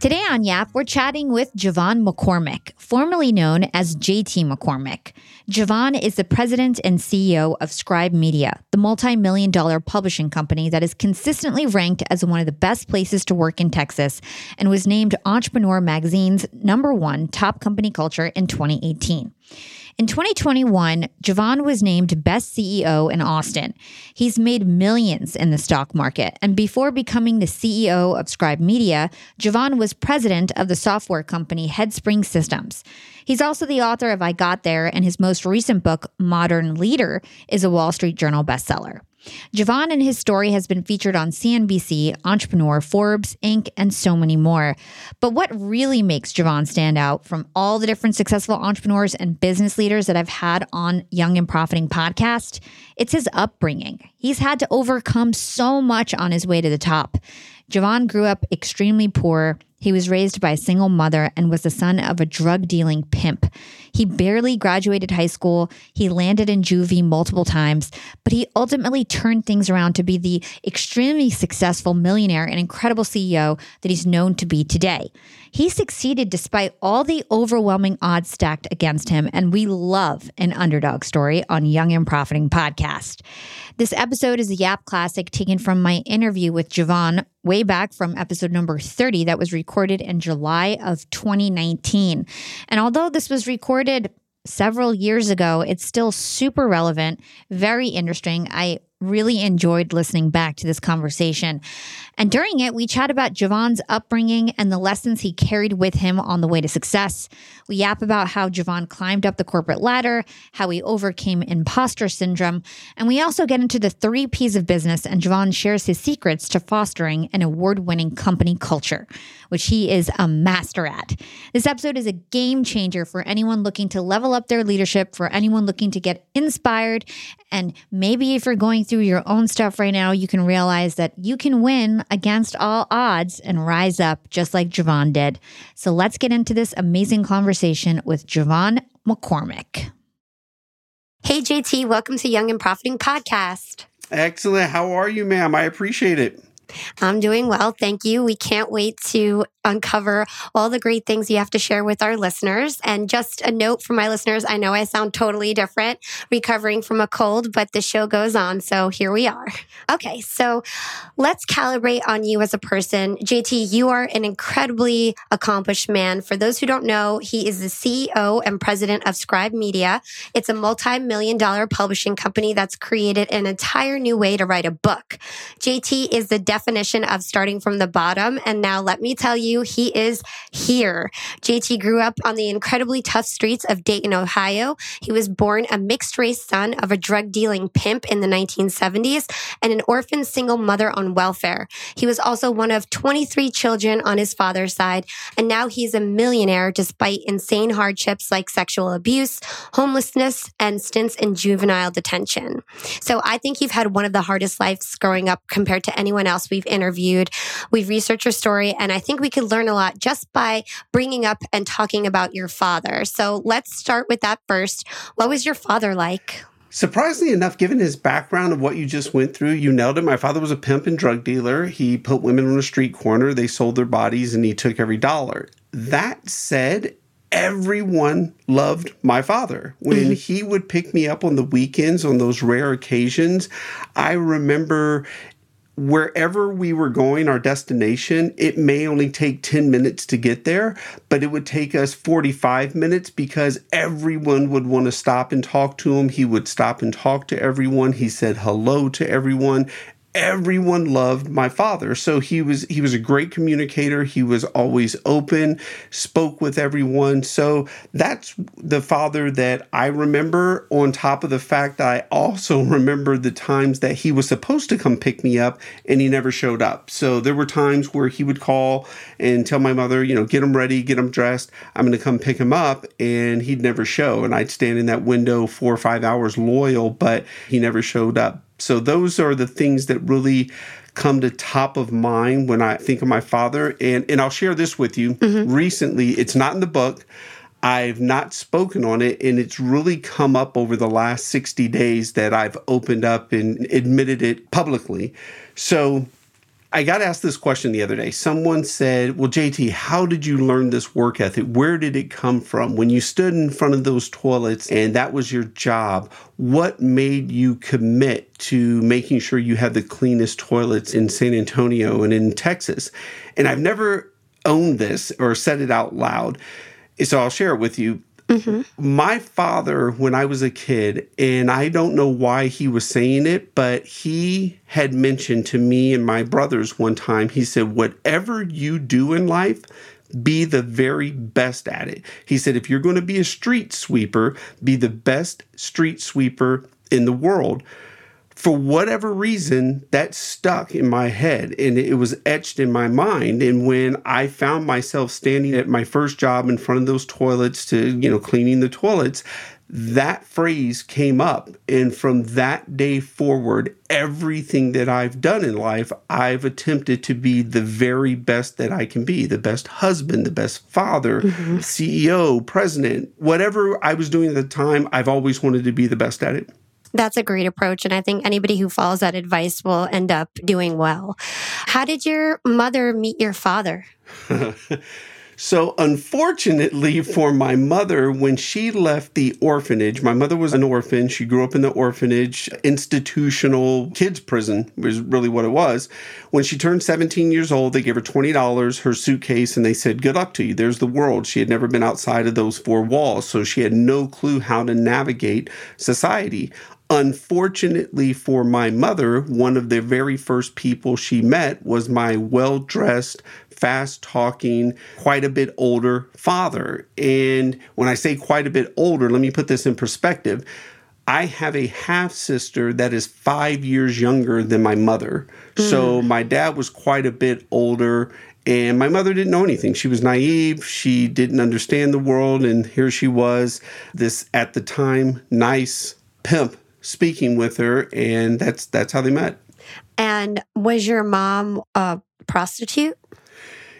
Today on Yap, we're chatting with JeVon McCormick, formerly known as JT McCormick. JeVon is the president and CEO of Scribe Media, the multi million dollar publishing company that is consistently ranked as one of the best places to work in Texas and was named Entrepreneur Magazine's number one top company culture in 2018. In 2021, JeVon was named Best CEO in Austin. He's made millions in the stock market. And before becoming the CEO of Scribe Media, JeVon was president of the software company Headspring Systems. He's also the author of I Got There, and his most recent book, Modern Leader, is a Wall Street Journal bestseller. JeVon and his story has been featured on CNBC, Entrepreneur, Forbes, Inc., and so many more. But what really makes JeVon stand out from all the different successful entrepreneurs and business leaders that I've had on Young and Profiting podcast? It's his upbringing. He's had to overcome so much on his way to the top. JeVon grew up extremely poor he was raised by a single mother and was the son of a drug dealing pimp. He barely graduated high school. He landed in juvie multiple times, but he ultimately turned things around to be the extremely successful millionaire and incredible CEO that he's known to be today. He succeeded despite all the overwhelming odds stacked against him, and we love an underdog story on Young and Profiting podcast. This episode is a Yap classic taken from my interview with JeVon way back from episode number 30 that was recorded in July of 2019. And although this was recorded several years ago, it's still super relevant, very interesting. I really enjoyed listening back to this conversation. And during it, we chat about JeVon's upbringing and the lessons he carried with him on the way to success. We yap about how JeVon climbed up the corporate ladder, how he overcame imposter syndrome, and we also get into the three P's of business, and JeVon shares his secrets to fostering an award winning company culture, which he is a master at. This episode is a game changer for anyone looking to level up their leadership, for anyone looking to get inspired, and maybe if you're going through your own stuff right now, you can realize that you can win against all odds and rise up just like JeVon did. So let's get into this amazing conversation with JeVon McCormick. Hey, JT, welcome to Young and Profiting Podcast. Excellent. How are you, ma'am? I appreciate it. I'm doing well. Thank you. We can't wait to uncover all the great things you have to share with our listeners. And just a note for my listeners I know I sound totally different recovering from a cold, but the show goes on. So here we are. Okay, so let's calibrate on you as a person. JT, you are an incredibly accomplished man. For those who don't know, he is the CEO and president of Scribe Media. It's a multi million dollar publishing company that's created an entire new way to write a book. JT is the definition of starting from the bottom. And now let me tell you, he is here. JT grew up on the incredibly tough streets of Dayton, Ohio. He was born a mixed race son of a drug dealing pimp in the 1970s and an orphan single mother on welfare. He was also one of 23 children on his father's side. And now he's a millionaire despite insane hardships like sexual abuse, homelessness, and stints in juvenile detention. So I think you've had one of the hardest lives growing up compared to anyone else we've interviewed. We've researched your story, and I think we could learn a lot just by bringing up and talking about your father. So let's start with that first. What was your father like? Surprisingly enough, given his background of what you just went through, you nailed it. My father was a pimp and drug dealer. He put women on a street corner, they sold their bodies, and he took every dollar. That said, everyone loved my father. When mm-hmm. he would pick me up on the weekends on those rare occasions, I remember wherever we were going, our destination, it may only take 10 minutes to get there, but it would take us 45 minutes because everyone would want to stop and talk to him. He would stop and talk to everyone. He said hello to everyone everyone loved my father. So he was he was a great communicator. He was always open spoke with everyone. So that's the father that i remember on top of the fact i also remember the times that he was supposed to come pick me up and he never showed up. So there were times where he would call and tell my mother you know get him ready get him dressed. I'm going to come pick him up and he'd never show. And i'd stand in that window four or five hours loyal but he never showed up so those are the things that really come to top of mind when I think of my father. And and I'll share this with you. Mm-hmm. Recently, it's not in the book. I've not spoken on it, and it's really come up over the last 60 days that I've opened up and admitted it publicly. So I got asked this question the other day. Someone said, Well, JT, how did you learn this work ethic? Where did it come from? When you stood in front of those toilets and that was your job, what made you commit to making sure you had the cleanest toilets in San Antonio and in Texas? And I've never owned this or said it out loud. So I'll share it with you. Mm-hmm. My father, when I was a kid, and I don't know why he was saying it, but he had mentioned to me and my brothers one time, he said, Whatever you do in life, be the very best at it. He said, If you're going to be a street sweeper, be the best street sweeper in the world for whatever reason, that stuck in my head and it was etched in my mind. And when I found myself standing at my first job in front of those toilets to, you know, cleaning the toilets, that phrase came up. And from that day forward, everything that I've done in life, I've attempted to be the very best that I can be the best husband, the best father, mm-hmm. CEO, president, whatever I was doing at the time, I've always wanted to be the best at it. That's a great approach. And I think anybody who follows that advice will end up doing well. How did your mother meet your father? So, unfortunately for my mother, when she left the orphanage, my mother was an orphan. She grew up in the orphanage, institutional kids' prison, was really what it was. When she turned 17 years old, they gave her $20, her suitcase, and they said, Good luck to you. There's the world. She had never been outside of those four walls, so she had no clue how to navigate society. Unfortunately for my mother, one of the very first people she met was my well dressed, fast talking, quite a bit older father. And when I say quite a bit older, let me put this in perspective. I have a half sister that is five years younger than my mother. Mm. So my dad was quite a bit older. And my mother didn't know anything. She was naive. She didn't understand the world. And here she was, this at the time nice pimp speaking with her, and that's that's how they met. And was your mom a prostitute?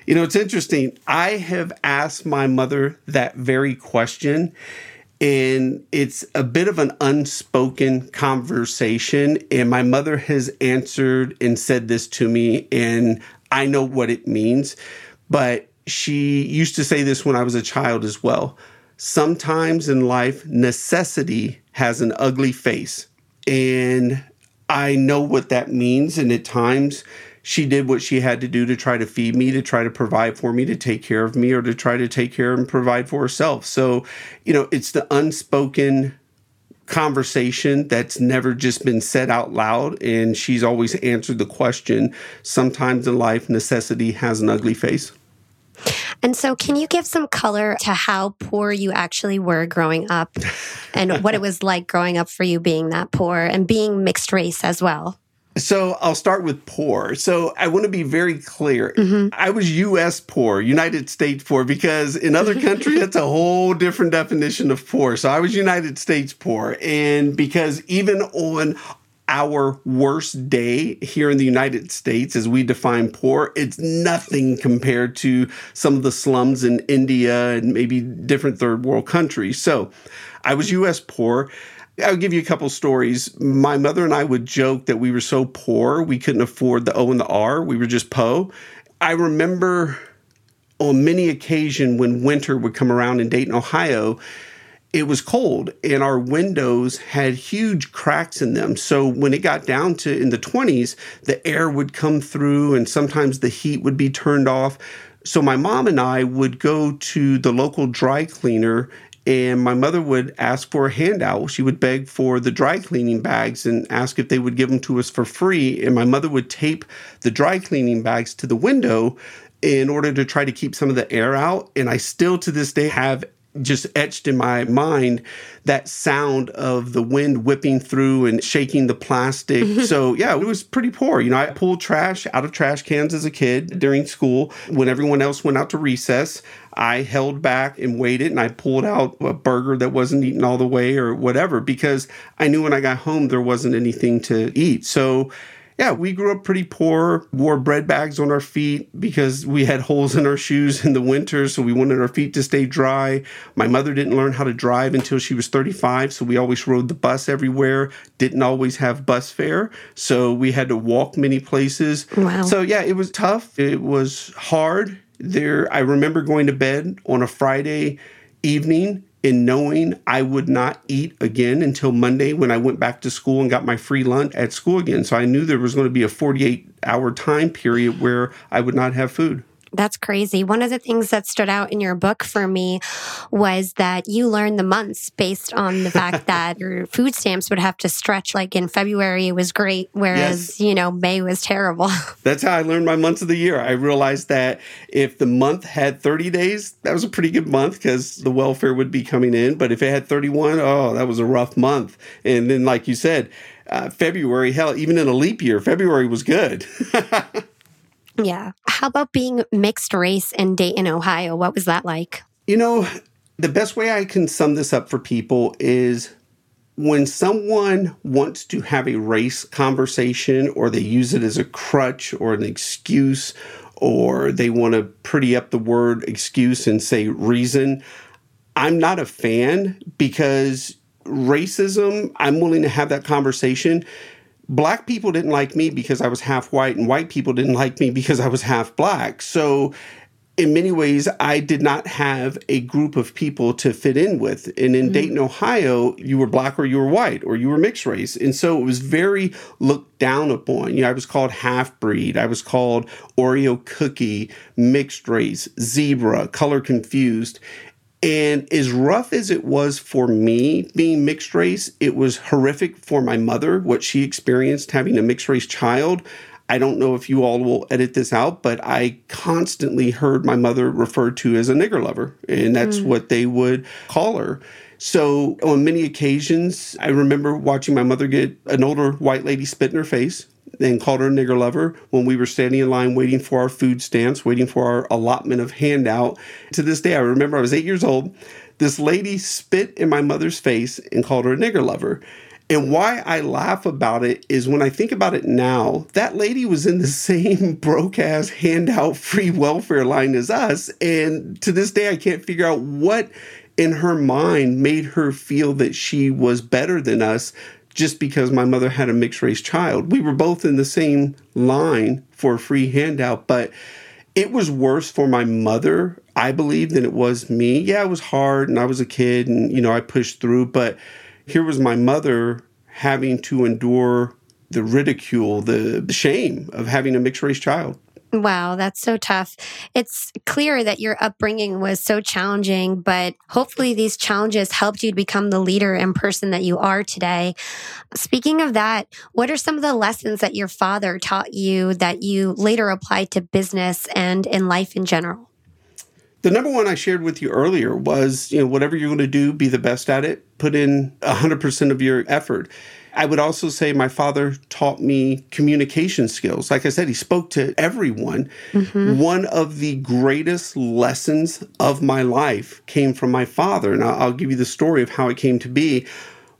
You know, it's interesting. I have asked my mother that very question, and it's a bit of an unspoken conversation. And my mother has answered and said this to me, and I know what it means. But she used to say this when I was a child as well. Sometimes in life, necessity has an ugly face. And I know what that means. And at times, she did what she had to do to try to feed me, to try to provide for me, to take care of me, or to try to take care and provide for herself. So, you know, it's the unspoken conversation that's never just been said out loud. And she's always answered the question sometimes in life, necessity has an ugly face. And so, can you give some color to how poor you actually were growing up and what it was like growing up for you being that poor and being mixed race as well? So I'll start with poor. So I want to be very clear. Mm-hmm. I was US poor, United States poor, because in other countries, it's a whole different definition of poor. So I was United States poor. And because even on our worst day here in the United States as we define poor, it's nothing compared to some of the slums in India and maybe different third world countries. So I was US poor. I'll give you a couple stories. My mother and I would joke that we were so poor we couldn't afford the O and the R. We were just Po. I remember on many occasions when winter would come around in Dayton, Ohio, it was cold and our windows had huge cracks in them. So when it got down to in the 20s, the air would come through and sometimes the heat would be turned off. So my mom and I would go to the local dry cleaner and my mother would ask for a handout. She would beg for the dry cleaning bags and ask if they would give them to us for free. And my mother would tape the dry cleaning bags to the window in order to try to keep some of the air out. And I still to this day have just etched in my mind that sound of the wind whipping through and shaking the plastic. so, yeah, it was pretty poor. You know, I pulled trash out of trash cans as a kid during school. When everyone else went out to recess, I held back and waited and I pulled out a burger that wasn't eaten all the way or whatever because I knew when I got home there wasn't anything to eat. So, yeah, we grew up pretty poor, wore bread bags on our feet because we had holes in our shoes in the winter. So we wanted our feet to stay dry. My mother didn't learn how to drive until she was 35. So we always rode the bus everywhere, didn't always have bus fare. So we had to walk many places. Wow. So yeah, it was tough. It was hard. There, I remember going to bed on a Friday evening in knowing I would not eat again until Monday when I went back to school and got my free lunch at school again. So I knew there was going to be a 48 hour time period where I would not have food. That's crazy. One of the things that stood out in your book for me was that you learned the months based on the fact that your food stamps would have to stretch. Like in February, it was great, whereas, yes. you know, May was terrible. That's how I learned my months of the year. I realized that if the month had 30 days, that was a pretty good month because the welfare would be coming in. But if it had 31, oh, that was a rough month. And then, like you said, uh, February, hell, even in a leap year, February was good. Yeah. How about being mixed race in Dayton, Ohio? What was that like? You know, the best way I can sum this up for people is when someone wants to have a race conversation or they use it as a crutch or an excuse or they want to pretty up the word excuse and say reason, I'm not a fan because racism, I'm willing to have that conversation black people didn't like me because I was half white, and white people didn't like me because I was half black. So, in many ways, I did not have a group of people to fit in with. And in mm-hmm. Dayton, Ohio, you were black or you were white or you were mixed race. And so it was very looked down upon. You know, I was called half breed, I was called Oreo cookie, mixed race, zebra, color confused. And as rough as it was for me being mixed race, it was horrific for my mother, what she experienced having a mixed race child. I don't know if you all will edit this out, but I constantly heard my mother referred to as a nigger lover, and that's mm. what they would call her. So, on many occasions, I remember watching my mother get an older white lady spit in her face and called her a nigger lover when we were standing in line waiting for our food stamps, waiting for our allotment of handout. To this day, I remember I was eight years old. This lady spit in my mother's face and called her a nigger lover. And why I laugh about it is when I think about it now, that lady was in the same broke ass handout free welfare line as us. And to this day, I can't figure out what in her mind made her feel that she was better than us just because my mother had a mixed race child. We were both in the same line for a free handout, but it was worse for my mother, I believe, than it was me. Yeah, it was hard and I was a kid and, you know, I pushed through, but here was my mother having to endure the ridicule, the, shame of having a mixed race child. Wow, that's so tough. It's clear that your upbringing was so challenging, but hopefully these challenges helped you to become the leader and person that you are today. Speaking of that, what are some of the lessons that your father taught you that you later applied to business and in life in general? The number one I shared with you earlier was, you know, whatever you're going to do, be the best at it, put in 100% of your effort. I would also say my father taught me communication skills. Like I said, he spoke to everyone. Mm-hmm. One of the greatest lessons of my life came from my father. And I'll, I'll give you the story of how it came to be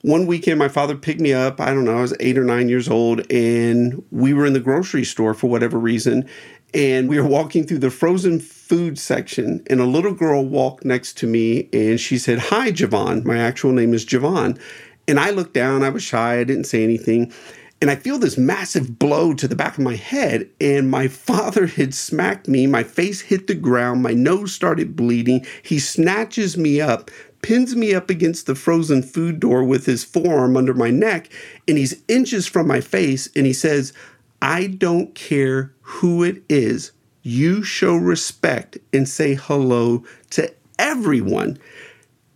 one weekend my father picked me up i don't know i was eight or nine years old and we were in the grocery store for whatever reason and we were walking through the frozen food section and a little girl walked next to me and she said hi JeVon my actual name is JeVon and I looked down, I was shy, I didn't say anything. And I feel this massive blow to the back of my head, and my father had smacked me. My face hit the ground, my nose started bleeding. He snatches me up, pins me up against the frozen food door with his forearm under my neck, and he's inches from my face, and he says, I don't care who it is. You show respect and say hello to everyone.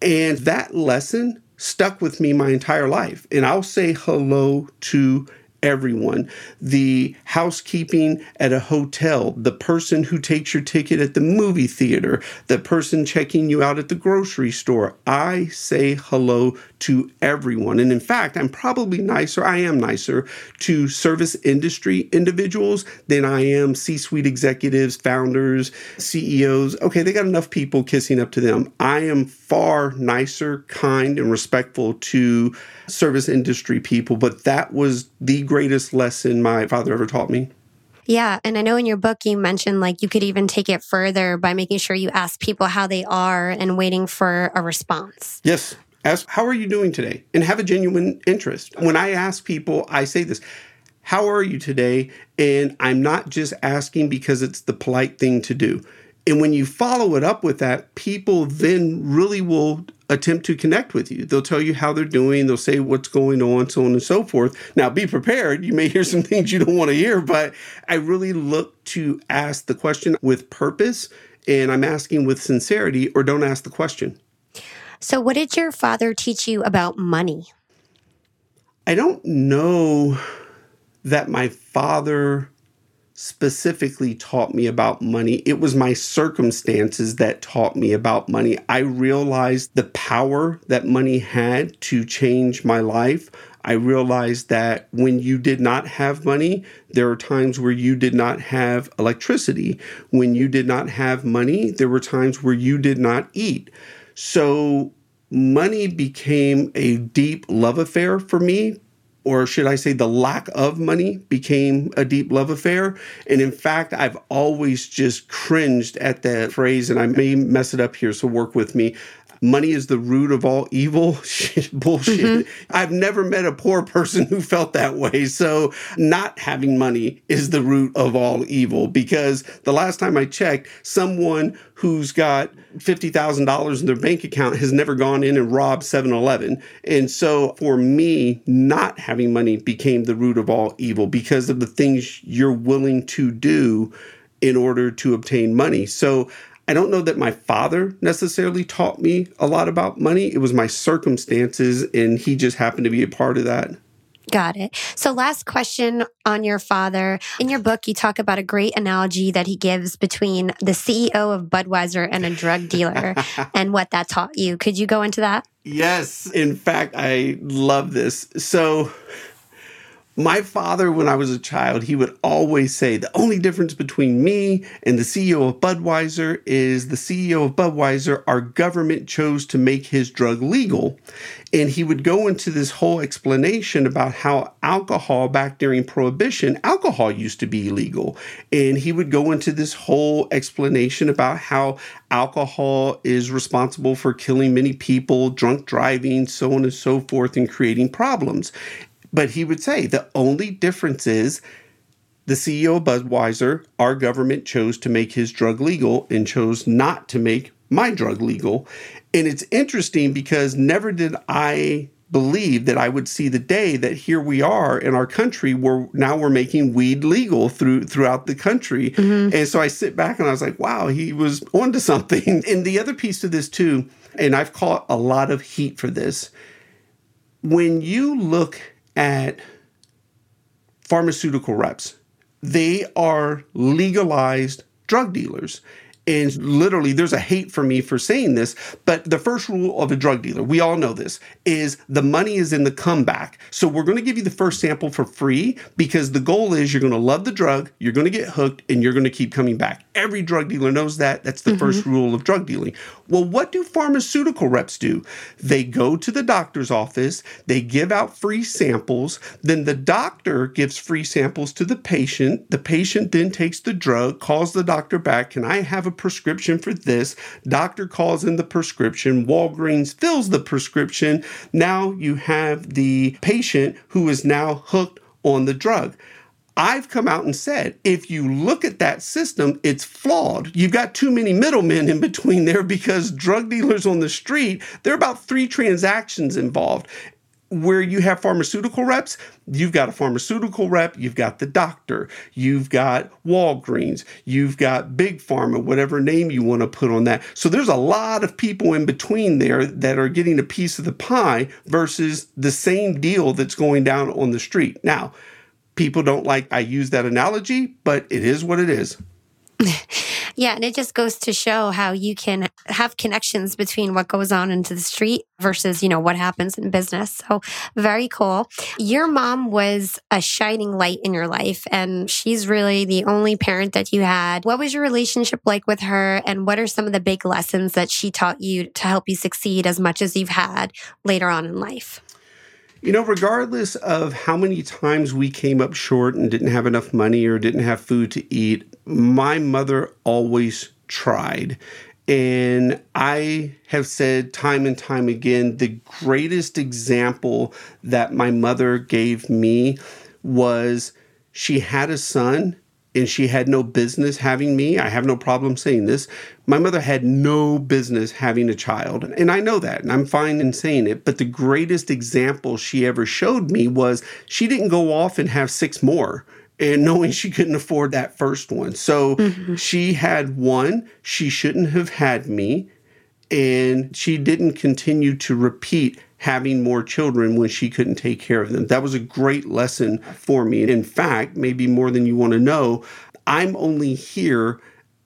And that lesson stuck with me my entire life. And I'll say hello to everyone the housekeeping at a hotel, the person who takes your ticket at the movie theater, the person checking you out at the grocery store. I say hello to everyone. And in fact, I'm probably nicer, I am nicer to service industry individuals than I am C suite executives, founders, CEOs. Okay, they got enough people kissing up to them. I am far nicer, kind, and respectful to service industry people, but that was the greatest lesson my father ever taught me. Yeah. And I know in your book, you mentioned like you could even take it further by making sure you ask people how they are and waiting for a response. Yes. Ask, how are you doing today? And have a genuine interest. When I ask people, I say this How are you today? And I'm not just asking because it's the polite thing to do. And when you follow it up with that, people then really will attempt to connect with you. They'll tell you how they're doing, they'll say what's going on, so on and so forth. Now, be prepared. You may hear some things you don't want to hear, but I really look to ask the question with purpose and I'm asking with sincerity or don't ask the question. So, what did your father teach you about money? I don't know that my father specifically taught me about money. It was my circumstances that taught me about money. I realized the power that money had to change my life. I realized that when you did not have money, there were times where you did not have electricity. When you did not have money, there were times where you did not eat. So money became a deep love affair for me or should I say, the lack of money became a deep love affair. And in fact, I've always just cringed at that phrase, and I may mess it up here, so work with me money is the root of all evil. Bullshit. Mm-hmm. I've never met a poor person who felt that way. So, not having money is the root of all evil because the last time I checked, someone who's got $50,000 in their bank account has never gone in and robbed 7 Eleven. And so, for me, not having money became the root of all evil because of the things you're willing to do in order to obtain money. So, I don't know that my father necessarily taught me a lot about money. It was my circumstances, and he just happened to be a part of that. Got it. So, last question on your father. In your book, you talk about a great analogy that he gives between the CEO of Budweiser and a drug dealer and what that taught you. Could you go into that? Yes. In fact, I love this. So, my father, when I was a child, he would always say the only difference between me and the CEO of Budweiser is the CEO of Budweiser, our government chose to make his drug legal. And he would go into this whole explanation about how alcohol back during Prohibition, alcohol used to be illegal. And he would go into this whole explanation about how alcohol is responsible for killing many people, drunk driving, so on and so forth, and creating problems. But he would say the only difference is the CEO of Budweiser, our government chose to make his drug legal and chose not to make my drug legal. And it's interesting because never did I believe that I would see the day that here we are in our country where now we're making weed legal through throughout the country. Mm-hmm. And so I sit back and I was like, wow, he was onto something. And the other piece to this too, and I've caught a lot of heat for this. When you look at pharmaceutical reps. They are legalized drug dealers. And literally, there's a hate for me for saying this, but the first rule of a drug dealer, we all know this, is the money is in the comeback. So we're going to give you the first sample for free because the goal is you're going to love the drug, you're going to get hooked, and you're going to keep coming back. Every drug dealer knows that. That's the mm-hmm. first rule of drug dealing. Well, what do pharmaceutical reps do? They go to the doctor's office, they give out free samples, then the doctor gives free samples to the patient. The patient then takes the drug, calls the doctor back, Can I have a prescription for this? Doctor calls in the prescription, Walgreens fills the prescription. Now you have the patient who is now hooked on the drug. I've come out and said, if you look at that system, it's flawed. You've got too many middlemen in between there because drug dealers on the street, there are about three transactions involved where you have pharmaceutical reps, you've got a pharmaceutical rep, you've got the doctor, you've got Walgreens, you've got Big Pharma, whatever name you want to put on that. So there's a lot of people in between there that are getting a piece of the pie versus the same deal that's going down on the street. Now, people don't like I use that analogy, but it is what it is. Yeah, and it just goes to show how you can have connections between what goes on into the street versus, you know, what happens in business. So, very cool. Your mom was a shining light in your life and she's really the only parent that you had. What was your relationship like with her and what are some of the big lessons that she taught you to help you succeed as much as you've had later on in life? You know, regardless of how many times we came up short and didn't have enough money or didn't have food to eat, my mother always tried. And I have said time and time again the greatest example that my mother gave me was she had a son and she had no business having me. I have no problem saying this. My mother had no business having a child. And I know that, and I'm fine in saying it. But the greatest example she ever showed me was she didn't go off and have six more and knowing she couldn't afford that first one. So mm-hmm. she had one, she shouldn't have had me. And she didn't continue to repeat having more children when she couldn't take care of them. That was a great lesson for me. In fact, maybe more than you want to know, I'm only here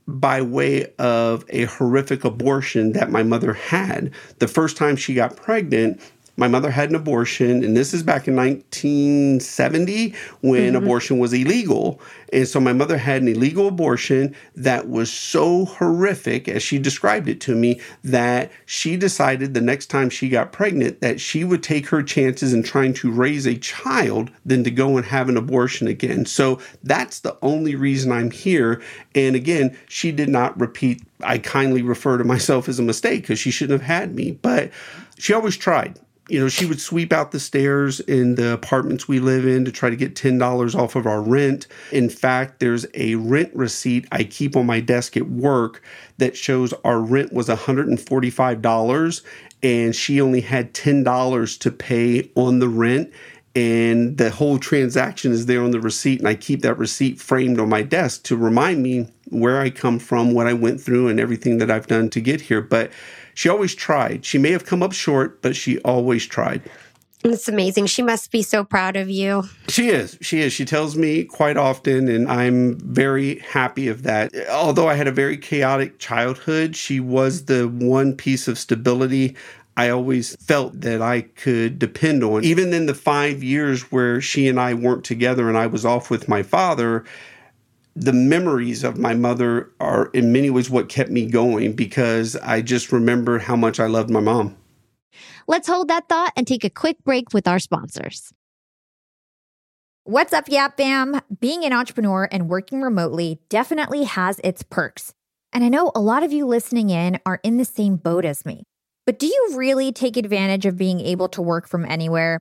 by way of a horrific abortion that my mother had. The first time she got pregnant, my mother had an abortion, and this is back in 1970 when mm-hmm. abortion was illegal. And so my mother had an illegal abortion that was so horrific, as she described it to me, that she decided the next time she got pregnant that she would take her chances in trying to raise a child than to go and have an abortion again. So that's the only reason I'm here. And again, she did not repeat. I kindly refer to myself as a mistake because she shouldn't have had me, but she always tried you know, she would sweep out the stairs in the apartments we live in to try to get $10 off of our rent. In fact, there's a rent receipt I keep on my desk at work that shows our rent was $145 and she only had $10 to pay on the rent and the whole transaction is there on the receipt and i keep that receipt framed on my desk to remind me where i come from what i went through and everything that i've done to get here but she always tried. She may have come up short, but she always tried. It's amazing. She must be so proud of you. She is. She is. She tells me quite often, and I'm very happy of that. Although I had a very chaotic childhood, she was the one piece of stability I always felt that I could depend on. Even in the five years where she and I weren't together and I was off with my father, the memories of my mother are in many ways what kept me going because I just remember how much I loved my mom. Let's hold that thought and take a quick break with our sponsors. What's up, Yap Fam? Being an entrepreneur and working remotely definitely has its perks. And I know a lot of you listening in are in the same boat as me. But do you really take advantage of being able to work from anywhere?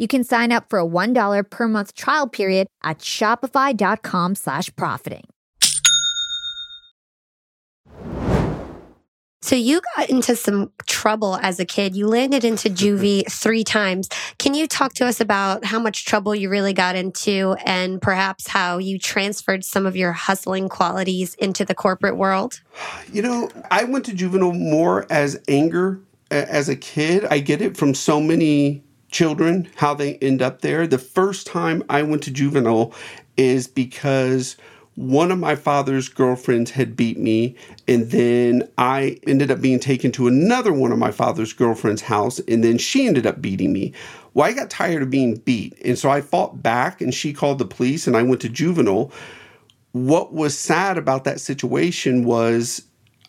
You can sign up for a $1 per month trial period at shopify.com slash profiting. So you got into some trouble as a kid. You landed into mm-hmm. juvie three times. Can you talk to us about how much trouble you really got into and perhaps how you transferred some of your hustling qualities into the corporate world? You know, I went to juvenile more as anger as a kid. I get it from so many children how they end up there. The first time I went to juvenile is because one of my father's girlfriends had beat me, and then I ended up being taken to another one of my father's girlfriend's house, and then she ended up beating me. Well, I got tired of being beat, and so I fought back, and she called the police, and I went to juvenile. What was sad about that situation was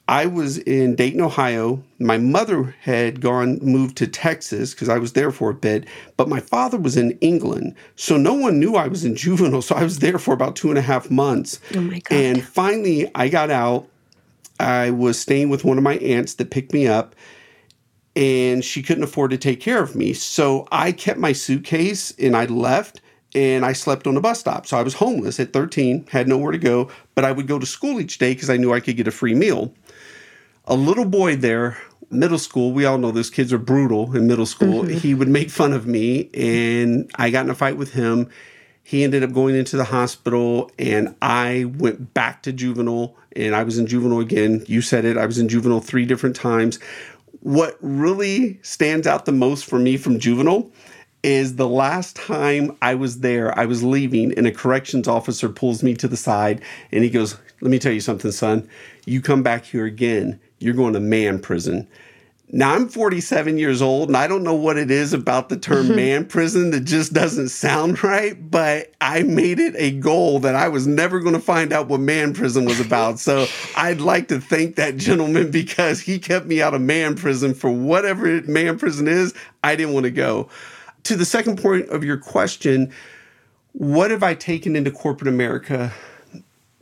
I was in Dayton, Ohio. My mother had gone, moved to Texas because I was there for a bit, but my father was in England. So no one knew I was in juvenile. So I was there for about two and a half months. Oh my God. And finally, I got out. I was staying with one of my aunts that picked me up, and she couldn't afford to take care of me. So I kept my suitcase and I left and I slept on a bus stop. So I was homeless at 13, had nowhere to go, but I would go to school each day because I knew I could get a free meal a little boy there, middle school, we all know those kids are brutal in middle school. Mm-hmm. He would make fun of me, and I got in a fight with him. He ended up going into the hospital, and I went back to juvenile, and I was in juvenile again. You said it, I was in juvenile three different times. What really stands out the most for me from juvenile is the last time I was there, I was leaving, and a corrections officer pulls me to the side and he goes, Let me tell you something, son. You come back here again, you're going to man prison. Now I'm 47 years old and I don't know what it is about the term man prison that just doesn't sound right, but I made it a goal that I was never going to find out what man prison was about. So I'd like to thank that gentleman because he kept me out of man prison for whatever man prison is. I didn't want to go. To the second point of your question, what have I taken into corporate America?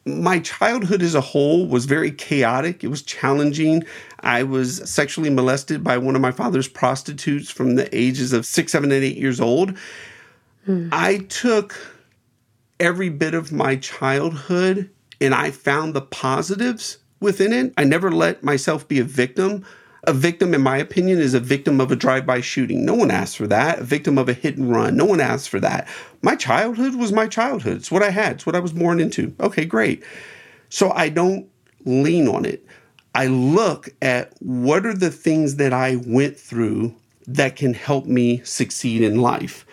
my childhood as a whole was very chaotic. It was challenging. I was sexually molested by one of my father's prostitutes from the ages of six, seven, and eight years old. Hmm. I took every bit of my childhood and I found the positives within it. I never let myself be a victim. A victim, in my opinion, is a victim of a drive by shooting. No one asked for that. A victim of a hit and run. No one asked for that. My childhood was my childhood. It's what I had, it's what I was born into. Okay, great. So I don't lean on it. I look at what are the things that I went through that can help me succeed in life.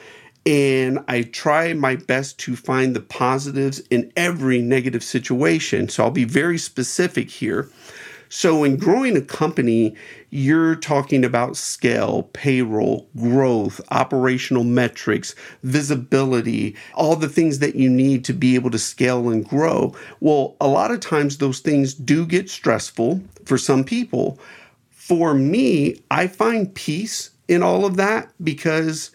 And I try my best to find the positives in every negative situation. So I'll be very specific here. So, in growing a company, you're talking about scale, payroll, growth, operational metrics, visibility, all the things that you need to be able to scale and grow. Well, a lot of times those things do get stressful for some people. For me, I find peace in all of that because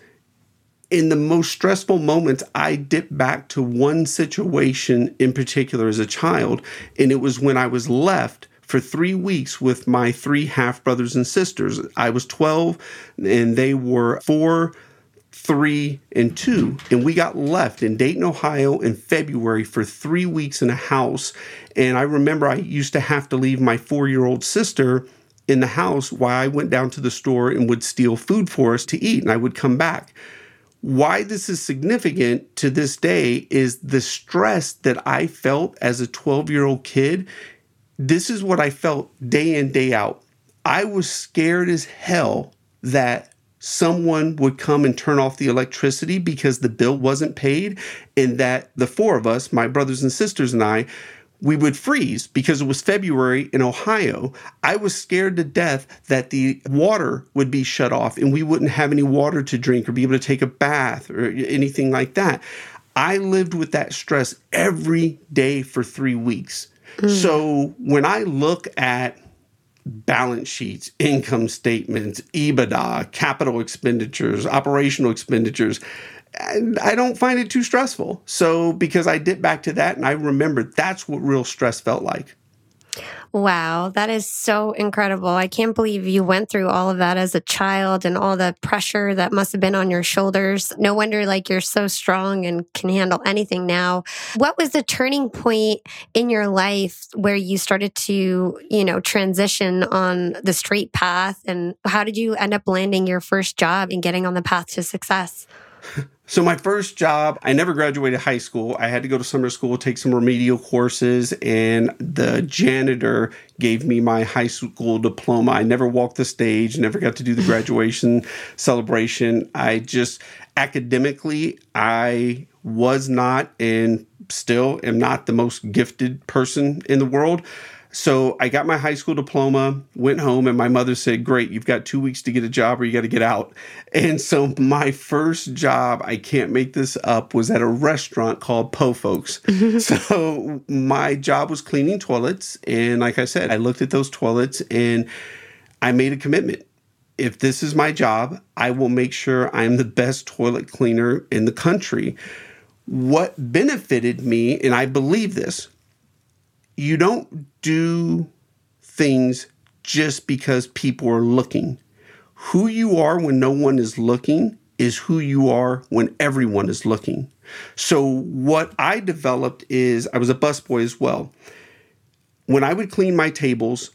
in the most stressful moments, I dip back to one situation in particular as a child. And it was when I was left for three weeks with my three half brothers and sisters. I was 12 and they were four, three, and two. And we got left in Dayton, Ohio in February for three weeks in a house. And I remember I used to have to leave my four year old sister in the house while I went down to the store and would steal food for us to eat, and I would come back. Why this is significant to this day is the stress that I felt as a 12 year old kid. This is what I felt day in, day out. I was scared as hell that someone would come and turn off the electricity because the bill wasn't paid, and that the four of us, my brothers and sisters, and I, we would freeze because it was February in Ohio. I was scared to death that the water would be shut off and we wouldn't have any water to drink or be able to take a bath or anything like that. I lived with that stress every day for three weeks. Mm. So when I look at balance sheets, income statements, EBITDA, capital expenditures, operational expenditures, and I don't find it too stressful. So because I dip back to that and I remember that's what real stress felt like. Wow, that is so incredible. I can't believe you went through all of that as a child and all the pressure that must have been on your shoulders. No wonder like you're so strong and can handle anything now. What was the turning point in your life where you started to, you know, transition on the straight path and how did you end up landing your first job and getting on the path to success? So my first job, I never graduated high school. I had to go to summer school, take some remedial courses, and the janitor gave me my high school diploma. I never walked the stage, never got to do the graduation celebration. I just academically, I was not and still am not the most gifted person in the world. So I got my high school diploma, went home, and my mother said, Great, you've got two weeks to get a job or you got to get out. And so my first job, I can't make this up, was at a restaurant called Po Folks. so my job was cleaning toilets. And like I said, I looked at those toilets and I made a commitment. If this is my job, I will make sure I'm the best toilet cleaner in the country. What benefited me, and I believe this, you don't do things just because people are looking. Who you are when no one is looking is who you are when everyone is looking. So, what I developed is I was a busboy as well. When I would clean my tables,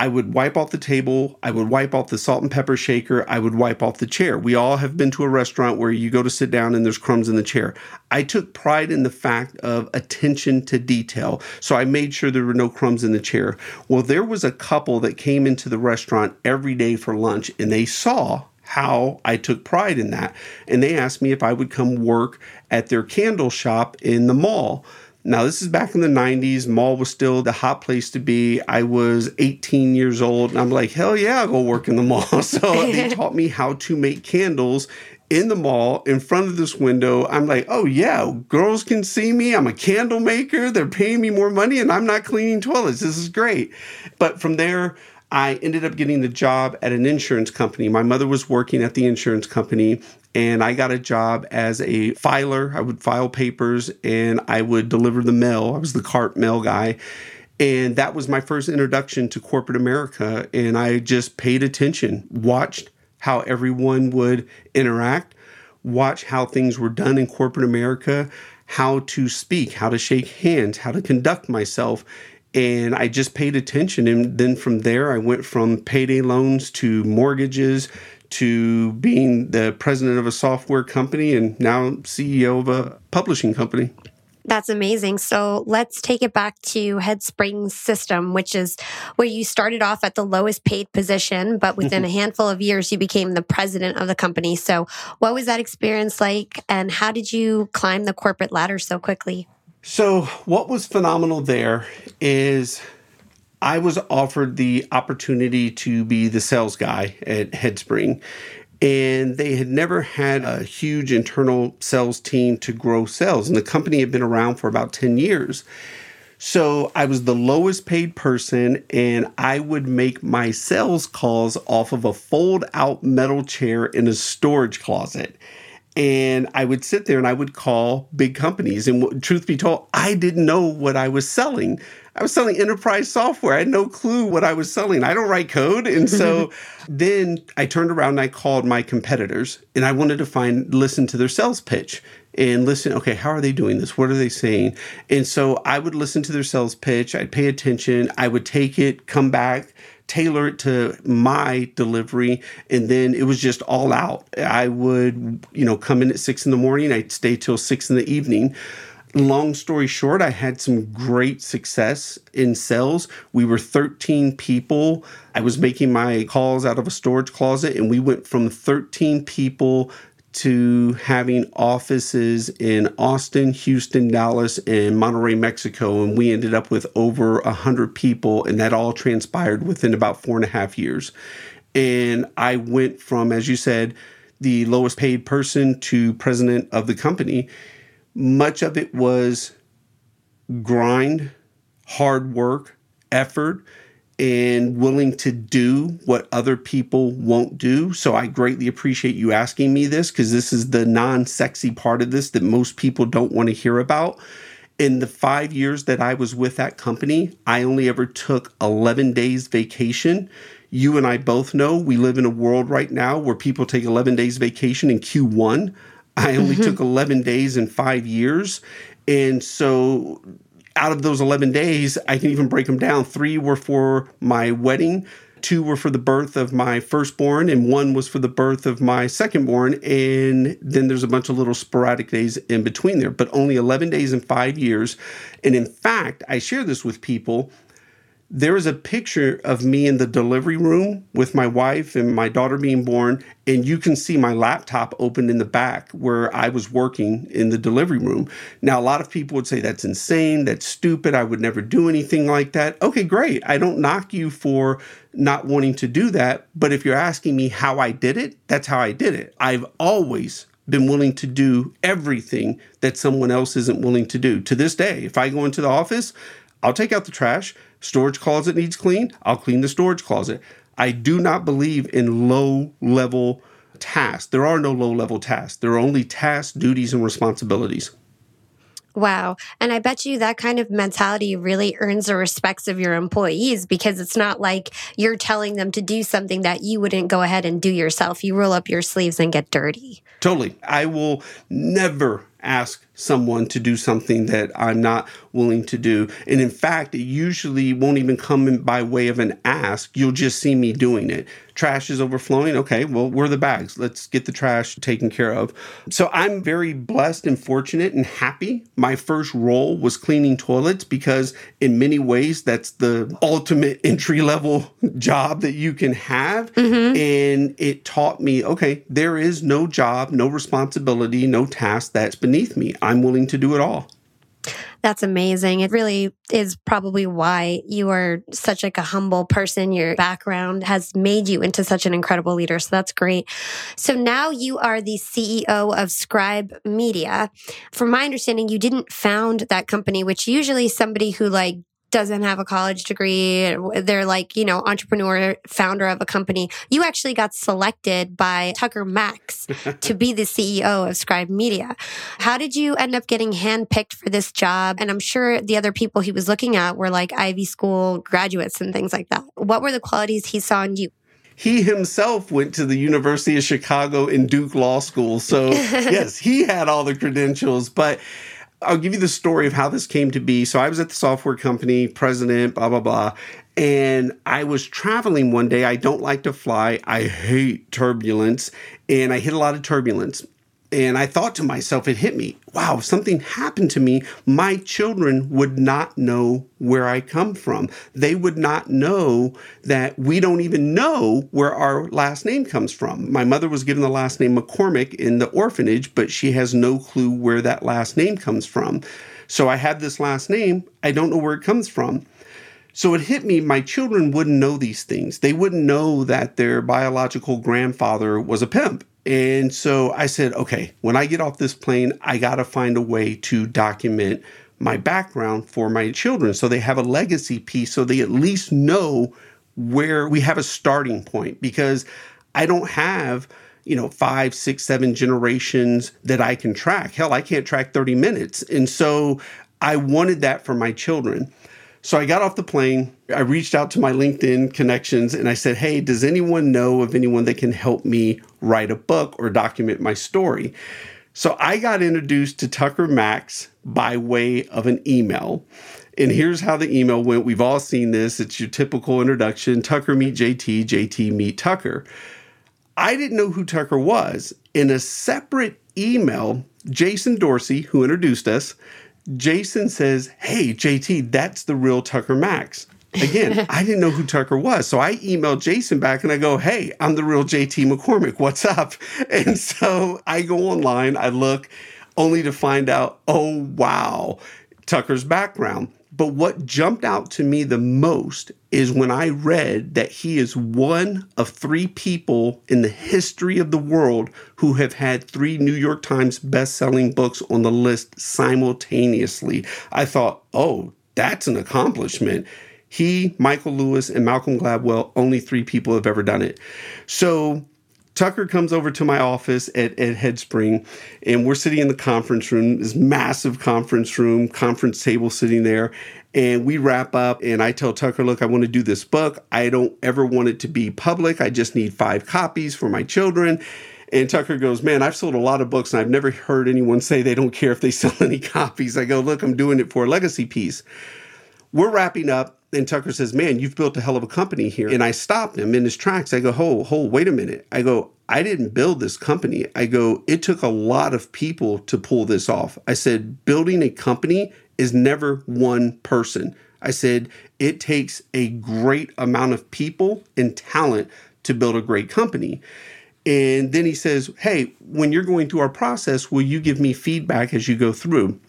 I would wipe off the table. I would wipe off the salt and pepper shaker. I would wipe off the chair. We all have been to a restaurant where you go to sit down and there's crumbs in the chair. I took pride in the fact of attention to detail. So I made sure there were no crumbs in the chair. Well, there was a couple that came into the restaurant every day for lunch and they saw how I took pride in that. And they asked me if I would come work at their candle shop in the mall. Now, this is back in the 90s. Mall was still the hot place to be. I was 18 years old, and I'm like, hell yeah, I'll go work in the mall. So they taught me how to make candles in the mall in front of this window. I'm like, oh yeah, girls can see me. I'm a candle maker. They're paying me more money, and I'm not cleaning toilets. This is great. But from there, I ended up getting the job at an insurance company. My mother was working at the insurance company, and I got a job as a filer. I would file papers and I would deliver the mail. I was the cart mail guy. And that was my first introduction to corporate America. And I just paid attention, watched how everyone would interact, watch how things were done in corporate America, how to speak, how to shake hands, how to conduct myself. And I just paid attention. And then from there, I went from payday loans to mortgages to being the president of a software company and now CEO of a publishing company. That's amazing. So let's take it back to Headspring System, which is where you started off at the lowest paid position, but within mm-hmm. a handful of years, you became the president of the company. So, what was that experience like, and how did you climb the corporate ladder so quickly? So, what was phenomenal there is I was offered the opportunity to be the sales guy at Headspring and they had never had a huge internal sales team to grow sales. And the company had been around for about 10 years. So I was the lowest paid person, and I would make my sales calls off of a fold out metal chair in a storage closet. And I would sit there and I would call big companies. And truth be told, I didn't know what I was selling. I was selling enterprise software. I had no clue what I was selling. I don't write code. And so then I turned around and I called my competitors and I wanted to find, listen to their sales pitch and listen, okay, how are they doing this? What are they saying? And so I would listen to their sales pitch. I'd pay attention. I would take it, come back, tailor it to my delivery and then it was just all out i would you know come in at six in the morning i'd stay till six in the evening long story short, I had some great success in sales. We were 13 people. I was making my calls out of a storage closet, and we went from 13 people to having offices in Austin, Houston, Dallas, and Monterrey, Mexico. And we ended up with over 100 people, and that all transpired within about four and a half years. And I went from, as you said, the lowest paid person to president of the company much of it was grind, hard work, effort, and willing to do what other people won't do. So I greatly appreciate you asking me this because this is the non sexy part of this that most people don't want to hear about. In the five years that I was with that company, I only ever took 11 days vacation. You and I both know we live in a world right now where people take 11 days vacation in Q1. I only mm-hmm. took 11 days in five years. And so out of those 11 days, I can even break them down. Three were for my wedding, two were for the birth of my firstborn, and one was for the birth of my secondborn. And then there's a bunch of little sporadic days in between there, but only 11 days in five years. And in fact, I share this with people there is a picture of me in the delivery room with my wife and my daughter being born, and you can see my laptop open in the back where I was working in the delivery room. Now, a lot of people would say that's insane, that's stupid, I would never do anything like that. Okay, great. I don't knock you for not wanting to do that, but if you're asking me how I did it, that's how I did it. I've always been willing to do everything that someone else isn't willing to do. To this day, if I go into the office, I'll take out the trash. Storage closet needs clean. I'll clean the storage closet. I do not believe in low level tasks. There are no low level tasks. There are only tasks, duties, and responsibilities. Wow. And I bet you that kind of mentality really earns the respects of your employees because it's not like you're telling them to do something that you wouldn't go ahead and do yourself. You roll up your sleeves and get dirty. Totally. I will never ask someone to do something that I'm not willing to do. And in fact, it usually won't even come in by way of an ask. You'll just see me doing it. Trash is overflowing. Okay, well, where are the bags? Let's get the trash taken care of. So I'm very blessed and fortunate and happy. My first role was cleaning toilets because, in many ways, that's the ultimate entry level job that you can have. Mm-hmm. And it taught me okay, there is no job, no responsibility, no task that's beneath me. I'm willing to do it all. That's amazing. It really is probably why you are such like a humble person. Your background has made you into such an incredible leader. So that's great. So now you are the CEO of Scribe Media. From my understanding, you didn't found that company, which usually somebody who like doesn't have a college degree. They're like, you know, entrepreneur, founder of a company. You actually got selected by Tucker Max to be the CEO of Scribe Media. How did you end up getting handpicked for this job? And I'm sure the other people he was looking at were like Ivy School graduates and things like that. What were the qualities he saw in you? he himself went to the University of Chicago and Duke Law School. So, yes, he had all the credentials, but I'll give you the story of how this came to be. So I was at the software company, president, blah, blah, blah. And I was traveling one day. I don't like to fly. I hate turbulence. And I hit a lot of turbulence. And I thought to myself, it hit me. Wow, if something happened to me, my children would not know where I come from. They would not know that we don't even know where our last name comes from. My mother was given the last name McCormick in the orphanage, but she has no clue where that last name comes from. So I had this last name. I don't know where it comes from. So it hit me, my children wouldn't know these things. They wouldn't know that their biological grandfather was a pimp. And so I said, okay, when I get off this plane, I got to find a way to document my background for my children so they have a legacy piece so they at least know where we have a starting point because I don't have you know, five, six, seven generations that I can track. Hell, I can't track 30 minutes. And so I wanted that for my children. So I got off the plane. I reached out to my LinkedIn connections and I said, Hey, does anyone know of anyone that can help me write a book or document my story? So I got introduced to Tucker Max by way of an email. And here's how the email went. We've all seen this. It's your typical introduction Tucker meet JT, JT meet Tucker. I didn't know who Tucker was. In a separate email, Jason Dorsey, who introduced us, Jason says, Hey, JT, that's the real Tucker Max. Again, I didn't know who Tucker was. So I emailed Jason back and I go, Hey, I'm the real JT McCormick. What's up? And so I go online, I look only to find out, oh, wow, Tucker's background. But what jumped out to me the most is when I read that he is one of three people in the history of the world who have had three New York Times best-selling books on the list simultaneously. I thought, "Oh, that's an accomplishment." He, Michael Lewis, and Malcolm Gladwell, only three people have ever done it. So Tucker comes over to my office at, at Headspring, and we're sitting in the conference room, this massive conference room, conference table sitting there. And we wrap up, and I tell Tucker, Look, I want to do this book. I don't ever want it to be public. I just need five copies for my children. And Tucker goes, Man, I've sold a lot of books, and I've never heard anyone say they don't care if they sell any copies. I go, Look, I'm doing it for a legacy piece. We're wrapping up and Tucker says, Man, you've built a hell of a company here. And I stopped him in his tracks. I go, Hold, hold, wait a minute. I go, I didn't build this company. I go, it took a lot of people to pull this off. I said, building a company is never one person. I said, it takes a great amount of people and talent to build a great company. And then he says, Hey, when you're going through our process, will you give me feedback as you go through?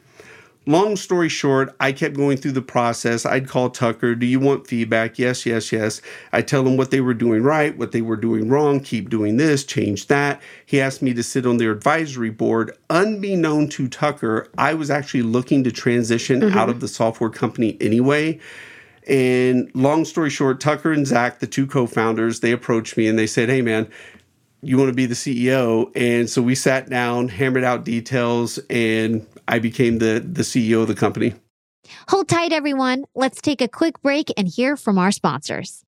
Long story short, I kept going through the process. I'd call Tucker, Do you want feedback? Yes, yes, yes. I tell him what they were doing right, what they were doing wrong, keep doing this, change that. He asked me to sit on their advisory board. Unbeknown to Tucker, I was actually looking to transition mm-hmm. out of the software company anyway. And long story short, Tucker and Zach, the two co founders, they approached me and they said, Hey, man, you want to be the CEO? And so we sat down, hammered out details, and I became the, the CEO of the company. Hold tight, everyone. Let's take a quick break and hear from our sponsors.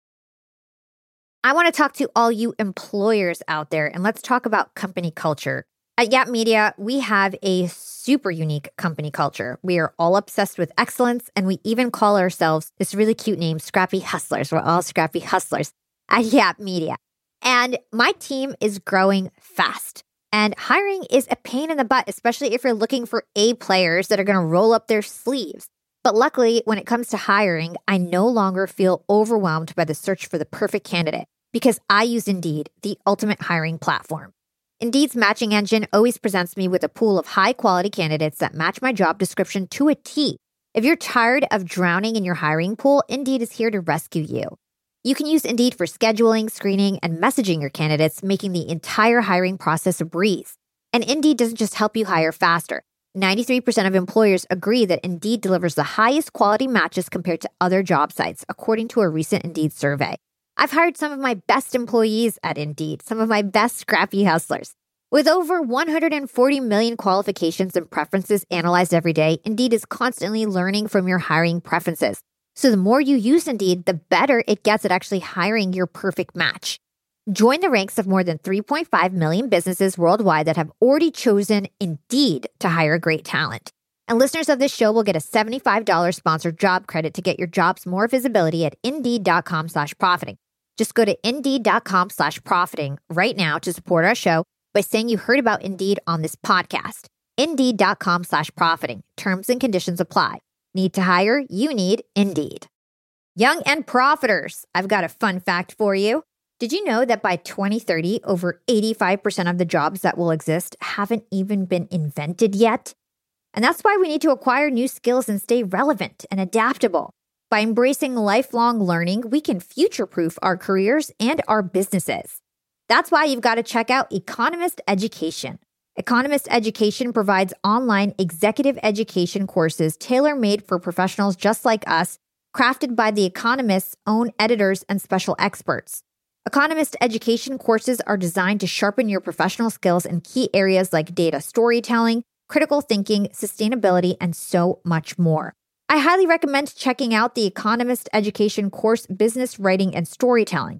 I want to talk to all you employers out there and let's talk about company culture. At Yap Media, we have a super unique company culture. We are all obsessed with excellence and we even call ourselves this really cute name, Scrappy Hustlers. We're all Scrappy Hustlers at Yap Media. And my team is growing fast. And hiring is a pain in the butt, especially if you're looking for A players that are going to roll up their sleeves. But luckily, when it comes to hiring, I no longer feel overwhelmed by the search for the perfect candidate because I use Indeed, the ultimate hiring platform. Indeed's matching engine always presents me with a pool of high quality candidates that match my job description to a T. If you're tired of drowning in your hiring pool, Indeed is here to rescue you. You can use Indeed for scheduling, screening, and messaging your candidates, making the entire hiring process a breeze. And Indeed doesn't just help you hire faster. 93% of employers agree that Indeed delivers the highest quality matches compared to other job sites, according to a recent Indeed survey. I've hired some of my best employees at Indeed, some of my best scrappy hustlers. With over 140 million qualifications and preferences analyzed every day, Indeed is constantly learning from your hiring preferences. So the more you use Indeed, the better it gets at actually hiring your perfect match. Join the ranks of more than 3.5 million businesses worldwide that have already chosen Indeed to hire great talent. And listeners of this show will get a $75 sponsored job credit to get your jobs more visibility at indeed.com slash profiting. Just go to indeed.com slash profiting right now to support our show by saying you heard about Indeed on this podcast. Indeed.com slash profiting. Terms and conditions apply. Need to hire? You need Indeed. Young and profiters, I've got a fun fact for you. Did you know that by 2030, over 85% of the jobs that will exist haven't even been invented yet? And that's why we need to acquire new skills and stay relevant and adaptable. By embracing lifelong learning, we can future proof our careers and our businesses. That's why you've got to check out Economist Education. Economist Education provides online executive education courses tailor made for professionals just like us, crafted by The Economist's own editors and special experts. Economist education courses are designed to sharpen your professional skills in key areas like data storytelling, critical thinking, sustainability, and so much more. I highly recommend checking out the Economist Education course, Business Writing and Storytelling.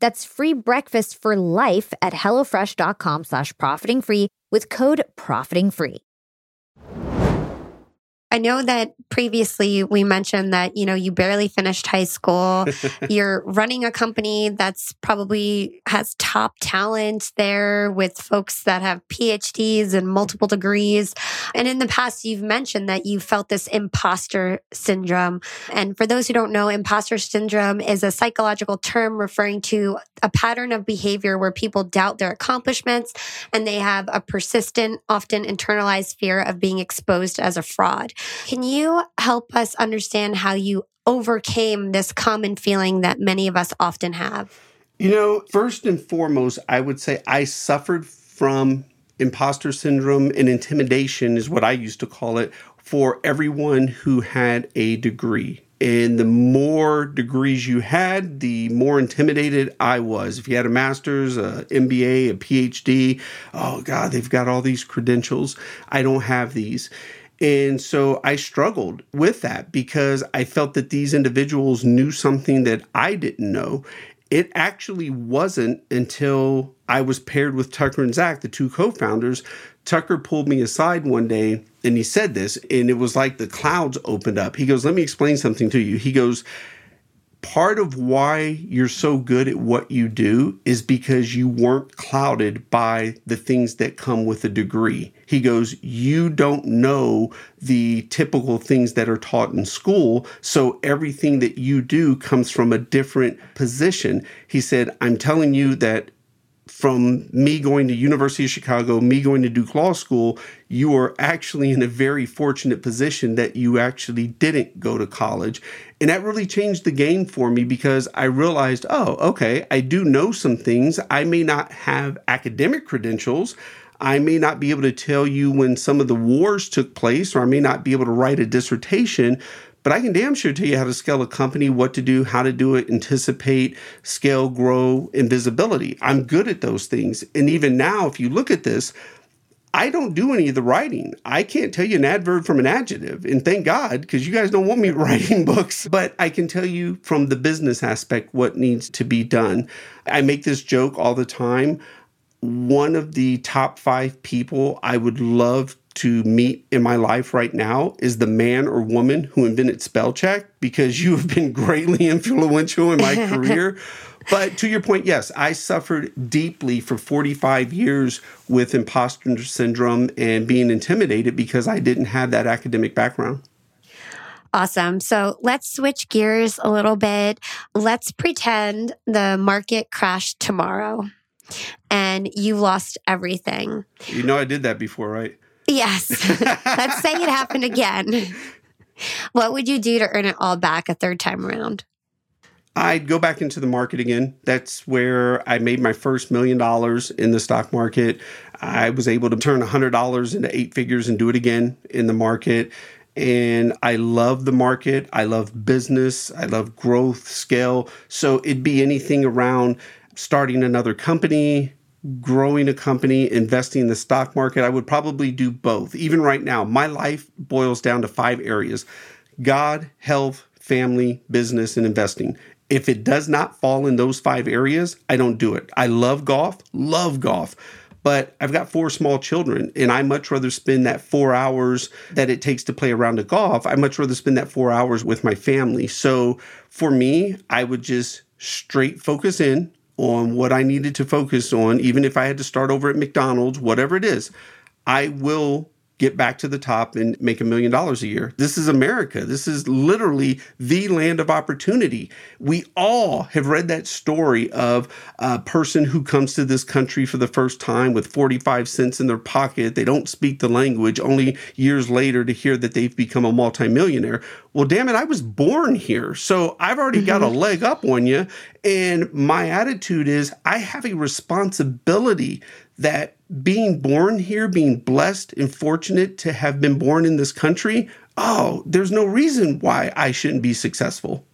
That's free breakfast for life at HelloFresh.com slash profiting free with code profiting free. I know that previously we mentioned that, you know, you barely finished high school. You're running a company that's probably has top talent there with folks that have PhDs and multiple degrees. And in the past, you've mentioned that you felt this imposter syndrome. And for those who don't know, imposter syndrome is a psychological term referring to a pattern of behavior where people doubt their accomplishments and they have a persistent, often internalized fear of being exposed as a fraud. Can you help us understand how you overcame this common feeling that many of us often have? You know, first and foremost, I would say I suffered from imposter syndrome and intimidation, is what I used to call it, for everyone who had a degree. And the more degrees you had, the more intimidated I was. If you had a master's, a MBA, a PhD, oh God, they've got all these credentials. I don't have these. And so I struggled with that because I felt that these individuals knew something that I didn't know. It actually wasn't until I was paired with Tucker and Zach, the two co founders. Tucker pulled me aside one day and he said this, and it was like the clouds opened up. He goes, Let me explain something to you. He goes, part of why you're so good at what you do is because you weren't clouded by the things that come with a degree. He goes, You don't know the typical things that are taught in school. So everything that you do comes from a different position. He said, I'm telling you that from me going to University of Chicago, me going to Duke Law School, you are actually in a very fortunate position that you actually didn't go to college. And that really changed the game for me because I realized, oh, okay, I do know some things. I may not have academic credentials. I may not be able to tell you when some of the wars took place, or I may not be able to write a dissertation, but I can damn sure tell you how to scale a company, what to do, how to do it, anticipate, scale, grow, and visibility. I'm good at those things. And even now, if you look at this, I don't do any of the writing. I can't tell you an adverb from an adjective. And thank God, because you guys don't want me writing books. But I can tell you from the business aspect what needs to be done. I make this joke all the time. One of the top five people I would love to meet in my life right now is the man or woman who invented spell check because you have been greatly influential in my career. But to your point, yes, I suffered deeply for 45 years with imposter syndrome and being intimidated because I didn't have that academic background. Awesome. So let's switch gears a little bit. Let's pretend the market crashed tomorrow and you lost everything. You know, I did that before, right? Yes. Let's say it happened again. What would you do to earn it all back a third time around? I'd go back into the market again. That's where I made my first million dollars in the stock market. I was able to turn $100 into eight figures and do it again in the market. And I love the market. I love business. I love growth, scale. So it'd be anything around starting another company, growing a company, investing in the stock market, I would probably do both. Even right now, my life boils down to five areas God, health, family, business, and investing. If it does not fall in those five areas, I don't do it. I love golf, love golf, but I've got four small children, and I much rather spend that four hours that it takes to play a round of golf. I much rather spend that four hours with my family. So for me, I would just straight focus in on what I needed to focus on, even if I had to start over at McDonald's, whatever it is, I will get back to the top and make a million dollars a year. This is America. This is literally the land of opportunity. We all have read that story of a person who comes to this country for the first time with 45 cents in their pocket. They don't speak the language, only years later to hear that they've become a multimillionaire. Well, damn it, I was born here. So I've already mm-hmm. got a mm-hmm. leg up on you. And my attitude is I have a responsibility that being born here, being blessed and fortunate to have been born in this country, oh, there's no reason why I shouldn't be successful.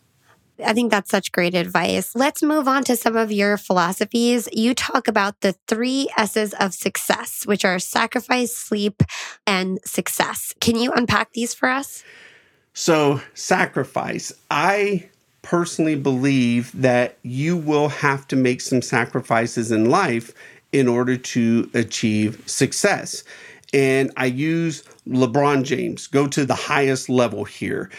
I think that's such great advice. Let's move on to some of your philosophies. You talk about the three S's of success, which are sacrifice, sleep, and success. Can you unpack these for us? So, sacrifice. I personally believe that you will have to make some sacrifices in life in order to achieve success. And I use LeBron James, go to the highest level here.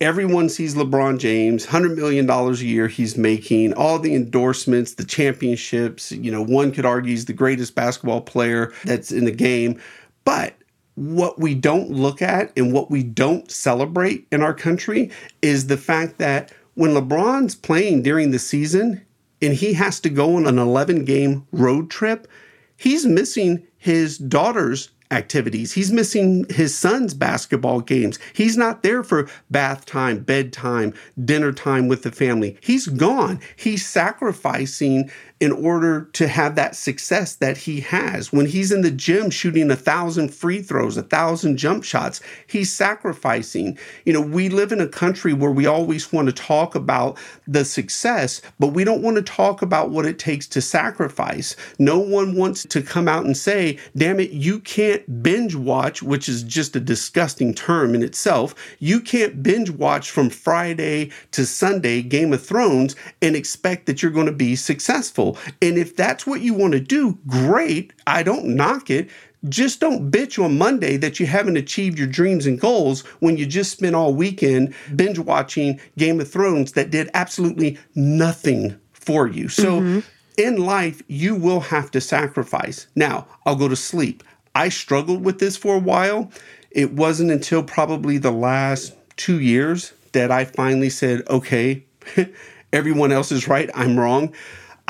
Everyone sees LeBron James, $100 million a year he's making, all the endorsements, the championships. You know, one could argue he's the greatest basketball player that's in the game. But what we don't look at and what we don't celebrate in our country is the fact that when LeBron's playing during the season, and he has to go on an 11 game road trip, he's missing his daughter's activities. He's missing his son's basketball games. He's not there for bath time, bedtime, dinner time with the family. He's gone. He's sacrificing in order to have that success that he has. When he's in the gym shooting a thousand free throws, a thousand jump shots, he's sacrificing. You know, we live in a country where we always want to talk about the success, but we don't want to talk about what it takes to sacrifice. No one wants to come out and say, damn it, you can't binge watch, which is just a disgusting term in itself. You can't binge watch from Friday to Sunday Game of Thrones and expect that you're going to be successful goal. And if that's what you want to do, great. I don't knock it. Just don't bitch on Monday that you haven't achieved your dreams and goals when you just spent all weekend binge watching Game of Thrones that did absolutely nothing for you. So mm-hmm. in life, you will have to sacrifice. Now, I'll go to sleep. I struggled with this for a while. It wasn't until probably the last two years that I finally said, okay, everyone else is right, I'm wrong.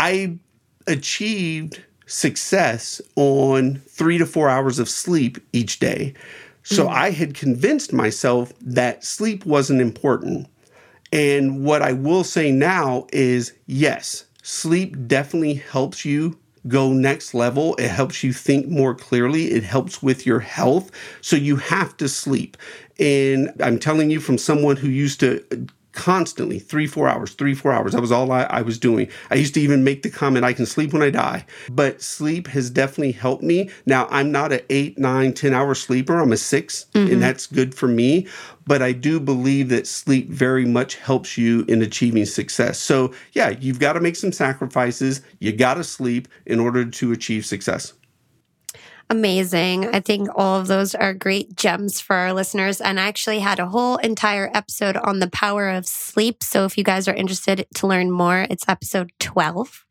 I achieved success on three to four hours of sleep each day. So mm-hmm. I had convinced myself that sleep wasn't important. And what I will say now is yes, sleep definitely helps you go next level. It helps you think more clearly. It helps with your health. So you have to sleep. And I'm telling you from someone who used to constantly three four hours three four hours. That was all I, I, was doing. I used to even make the comment i can sleep when i die. But sleep has definitely helped me. Now i'm not an eight nine ten hour sleeper. I'm a 6 mm-hmm. and that's good for me. But i do believe that sleep very much helps you in achieving success. So yeah you've got to make some sacrifices. You got to sleep in order to achieve success amazing. I think all of those are great gems for our listeners. And I actually had a whole entire episode on the power of sleep. So if you guys are interested to learn more, it's episode 12.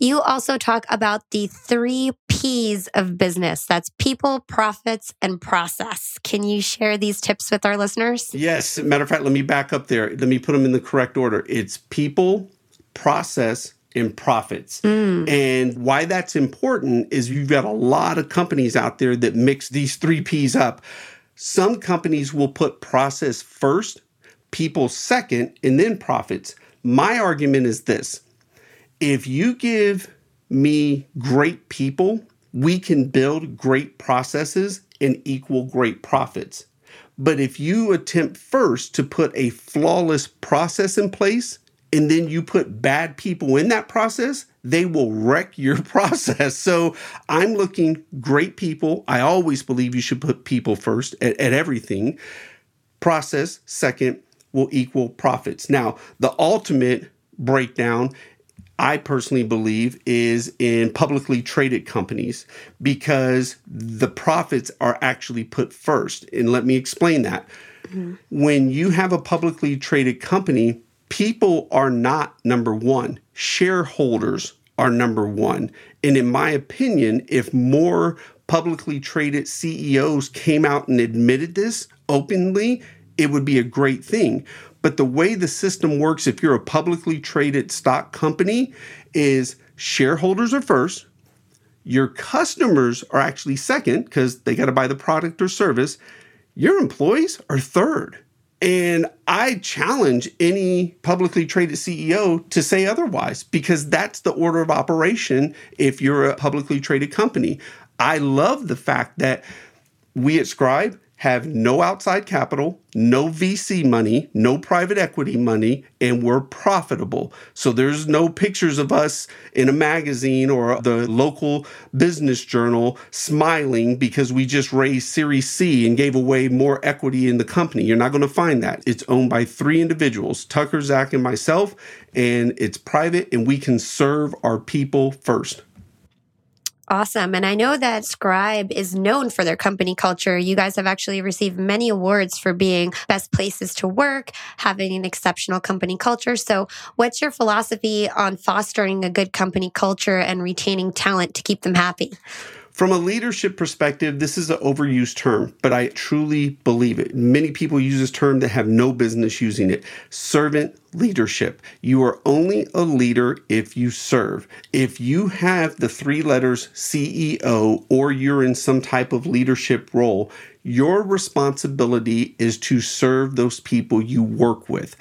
You also talk about the three P's of business that's people, profits, and process. Can you share these tips with our listeners? Yes. Matter of fact, let me back up there. Let me put them in the correct order. It's people, process, in profits. Mm. And why that's important is you've got a lot of companies out there that mix these three P's up. Some companies will put process first, people second, and then profits. My argument is this if you give me great people, we can build great processes and equal great profits. But if you attempt first to put a flawless process in place, and then you put bad people in that process, they will wreck your process. So I'm looking great people. I always believe you should put people first at, at everything. Process second will equal profits. Now, the ultimate breakdown I personally believe is in publicly traded companies because the profits are actually put first. And let me explain that. Mm-hmm. When you have a publicly traded company, people are not number one, shareholders are number one. And in my opinion, if more publicly traded CEOs came out and admitted this openly, it would be a great thing. But the way the system works, if you're a publicly traded stock company, is shareholders are first, your customers are actually second because they got to buy the product or service, your employees are third. And I challenge any publicly traded CEO to say otherwise because that's the order of operation if you're a publicly traded company. I love the fact that we at Scribe have no outside capital, no VC money, no private equity money, and we're profitable. So there's no pictures of us in a magazine or the local business journal smiling because we just raised Series C and gave away more equity in the company. You're not going to find that. It's owned by three individuals Tucker, Zach, and myself, and it's private, and we can serve our people first. Awesome. And I know that Scribe is known for their company culture. You guys have actually received many awards for being best places to work, having an exceptional company culture. So, what's your philosophy on fostering a good company culture and retaining talent to keep them happy? From a leadership perspective, this is an overused term, but I truly believe it. Many people use this term that have no business using it. Servant leadership. You are only a leader if you serve. If you have the three letters CEO or you're in some type of leadership role, your responsibility is to serve those people you work with.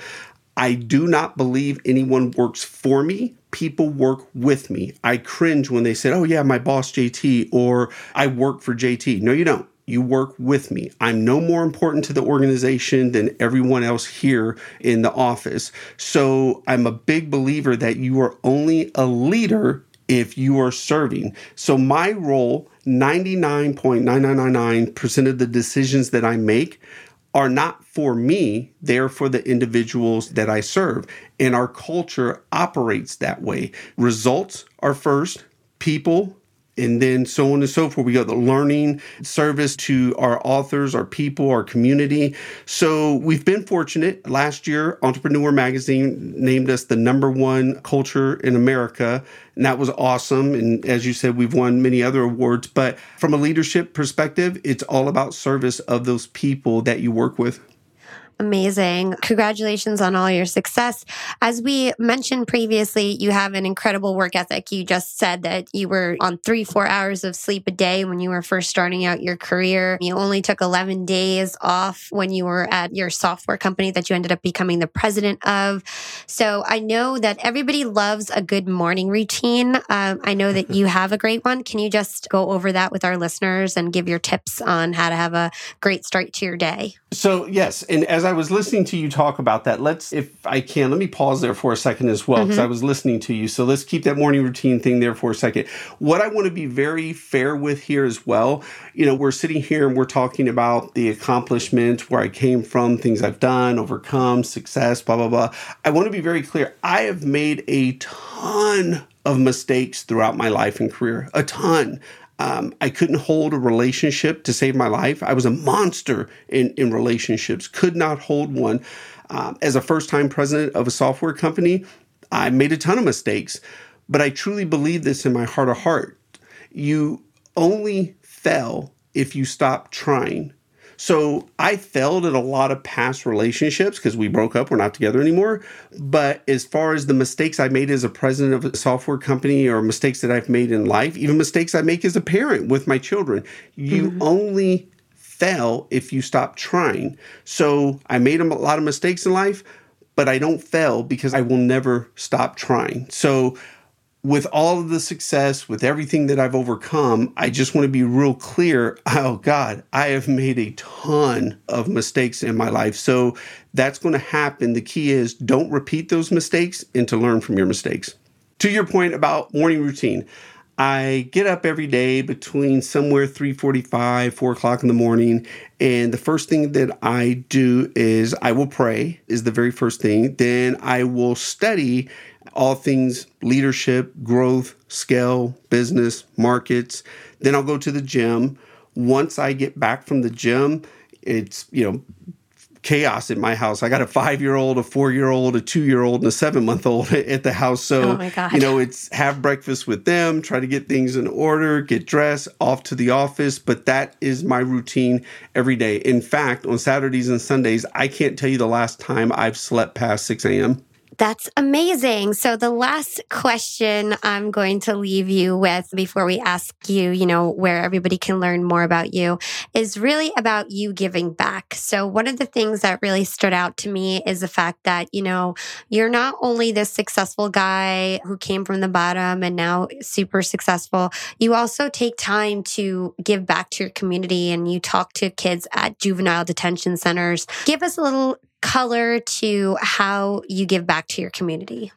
I do not believe anyone works for me. People work with me. I cringe when they said, Oh, yeah, my boss JT, or I work for JT. No, you don't. You work with me. I'm no more important to the organization than everyone else here in the office. So I'm a big believer that you are only a leader if you are serving. So my role, 99.9999% of the decisions that I make are not for me, they're for the individuals that I serve. And our culture operates that way. Results are first, people and then so on and so forth. We got the learning service to our authors, our people, our community. So we've been fortunate. Last year, Entrepreneur Magazine named us the number one culture in America. And that was awesome. And as you said, we've won many other awards. But from a leadership perspective, it's all about service of those people that you work with. Amazing. Congratulations on all your success. As we mentioned previously, you have an incredible work ethic. You just said that you were on three, four hours of sleep a day when you were first starting out your career. You only took 11 days off when you were at your software company that you ended up becoming the president of. So I know that everybody loves a good morning routine. Um, I know that you have a great one. Can you just go over that with our listeners and give your tips on how to have a great start to your day? So, yes. And as I was listening to you talk about that, let's, if I can, let me pause there for a second as well, because mm-hmm. I was listening to you. So, let's keep that morning routine thing there for a second. What I want to be very fair with here as well, you know, we're sitting here and we're talking about the accomplishment, where I came from, things I've done, overcome, success, blah, blah, blah. I want to be very clear. I have made a ton of mistakes throughout my life and career, a ton. Um, I couldn't hold a relationship to save my life. I was a monster in, in relationships, could not hold one. Um, as a first time president of a software company, I made a ton of mistakes, but I truly believe this in my heart of heart. You only fell if you stop trying. So I failed at a lot of past relationships because we broke up, we're not together anymore. But as far as the mistakes I made as a president of a software company or mistakes that I've made in life, even mistakes I make as a parent with my children, you mm-hmm. only fail if you stop trying. So I made a lot of mistakes in life, but I don't fail because I will never stop trying. So with all of the success, with everything that I've overcome, I just want to be real clear. Oh, God, I have made a ton of mistakes in my life. So that's going to happen. The key is don't repeat those mistakes and to learn from your mistakes. To your point about morning routine, I get up every day between somewhere 3:45, 4 o'clock in the morning, and the first thing that I do is I will pray, is the very first thing. Then I will study all things leadership, growth, scale, business, markets. Then I'll go to the gym. Once I get back from the gym, it's, you know, chaos in my house. I got a five year old, a four year old, a two year old, and a seven month old at the house. So, oh you know, it's have breakfast with them, try to get things in order, get dressed, off to the office. But that is my routine every day. In fact, on Saturdays and Sundays, I can't tell you the last time I've slept past 6 a.m. That's amazing. So the last question I'm going to leave you with before we ask you, you know, where everybody can learn more about you is really about you giving back. So one of the things that really stood out to me is the fact that, you know, you're not only this successful guy who came from the bottom and now super successful, you also take time to give back to your community and you talk to kids at juvenile detention centers. Give us a little color to how you give back to your community?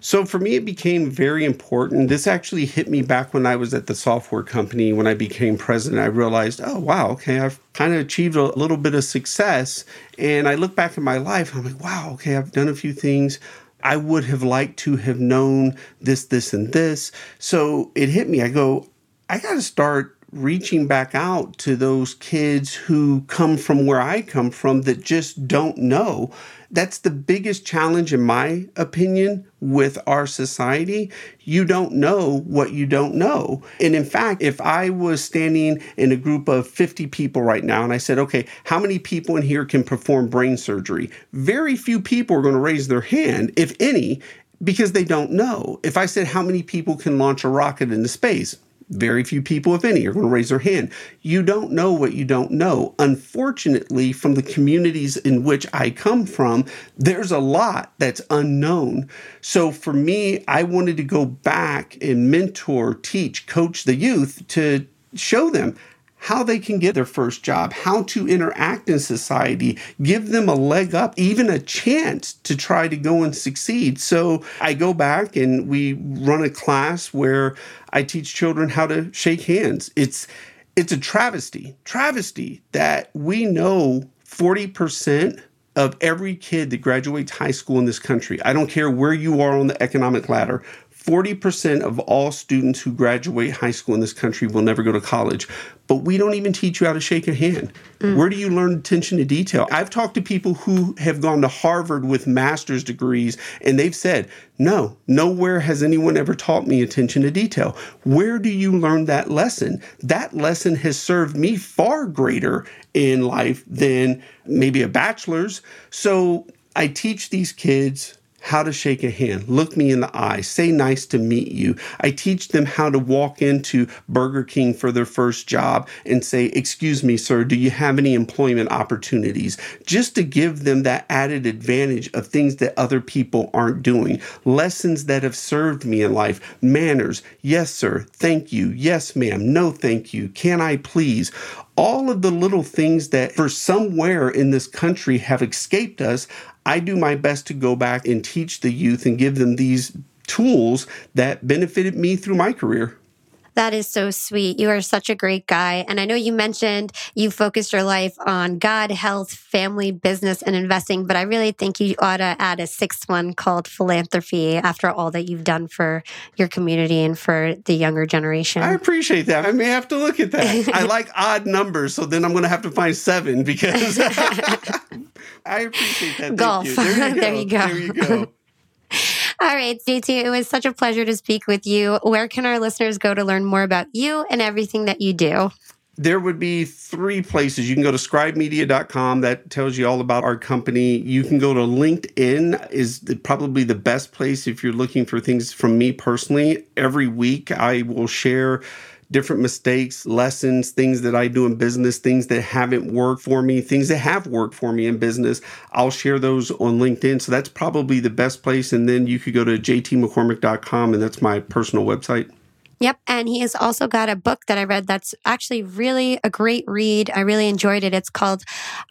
So for me, it became very important. This actually hit me back when I was at the software company. When I became president, I realized, oh, wow, okay, I've kind of achieved a little bit of success. And I look back at my life, I'm like, wow, okay, I've done a few things. I would have liked to have known this, this, and this. So it hit me. I go, I got to start reaching back out to those kids who come from where I come from that just don't know. That's the biggest challenge, in my opinion, with our society. You don't know what you don't know. And in fact, if I was standing in a group of 50 people right now and I said, okay, how many people in here can perform brain surgery? Very few people are going to raise their hand, if any, because they don't know. If I said, how many people can launch a rocket into space? Very few people, if any, are going to raise their hand. You don't know what you don't know. Unfortunately, from the communities in which I come from, there's a lot that's unknown. So for me, I wanted to go back and mentor, teach, coach the youth to show them how they can get their first job, how to interact in society, give them a leg up, even a chance to try to go and succeed. So I go back and we run a class where I teach children how to shake hands. It's it's a travesty, travesty that we know 40% of every kid that graduates high school in this country, I don't care where you are on the economic ladder, 40% of all students who graduate high school in this country will never go to college. But we don't even teach you how to shake a hand. Mm. Where do you learn attention to detail? I've talked to people who have gone to Harvard with master's degrees, and they've said, no, nowhere has anyone ever taught me attention to detail. Where do you learn that lesson? That lesson has served me far greater in life than maybe a bachelor's. So I teach these kids how to shake a hand, look me in the eye, say nice to meet you. I teach them how to walk into Burger King for their first job and say, Excuse me, sir, do you have any employment opportunities? Just to give them that added advantage of things that other people aren't doing. Lessons that have served me in life. Manners. Yes, sir. Thank you. Yes, ma'am. No, thank you. Can I please? all of the little things that for somewhere in this country have escaped us, I do my best to go back and teach the youth and give them these tools that benefited me through my career. That is so sweet. You are such a great guy. And I know you mentioned you focused your life on God, health, family, business, and investing, but I really think you ought to add a sixth one called philanthropy after all that you've done for your community and for the younger generation. I appreciate that. I may have to look at that. I like odd numbers, so then I'm going to have to find seven because I appreciate that. Golf. There, you there you go. There you go. All right, JT, it was such a pleasure to speak with you. Where can our listeners go to learn more about you and everything that you do? there would be three places. You can go to scribemedia.com that tells you all about our company. You can go to LinkedIn is probably the best place if you're looking for things from me personally. Every week I will share different mistakes, lessons, things that I do in business, things that haven't worked for me, things that have worked for me in business. I'll share those on LinkedIn. So that's probably the best place. And then you could go to jtmccormick.com, and that's my personal website. Yep. And he has also got a book that I read that's actually really a great read. I really enjoyed it. It's called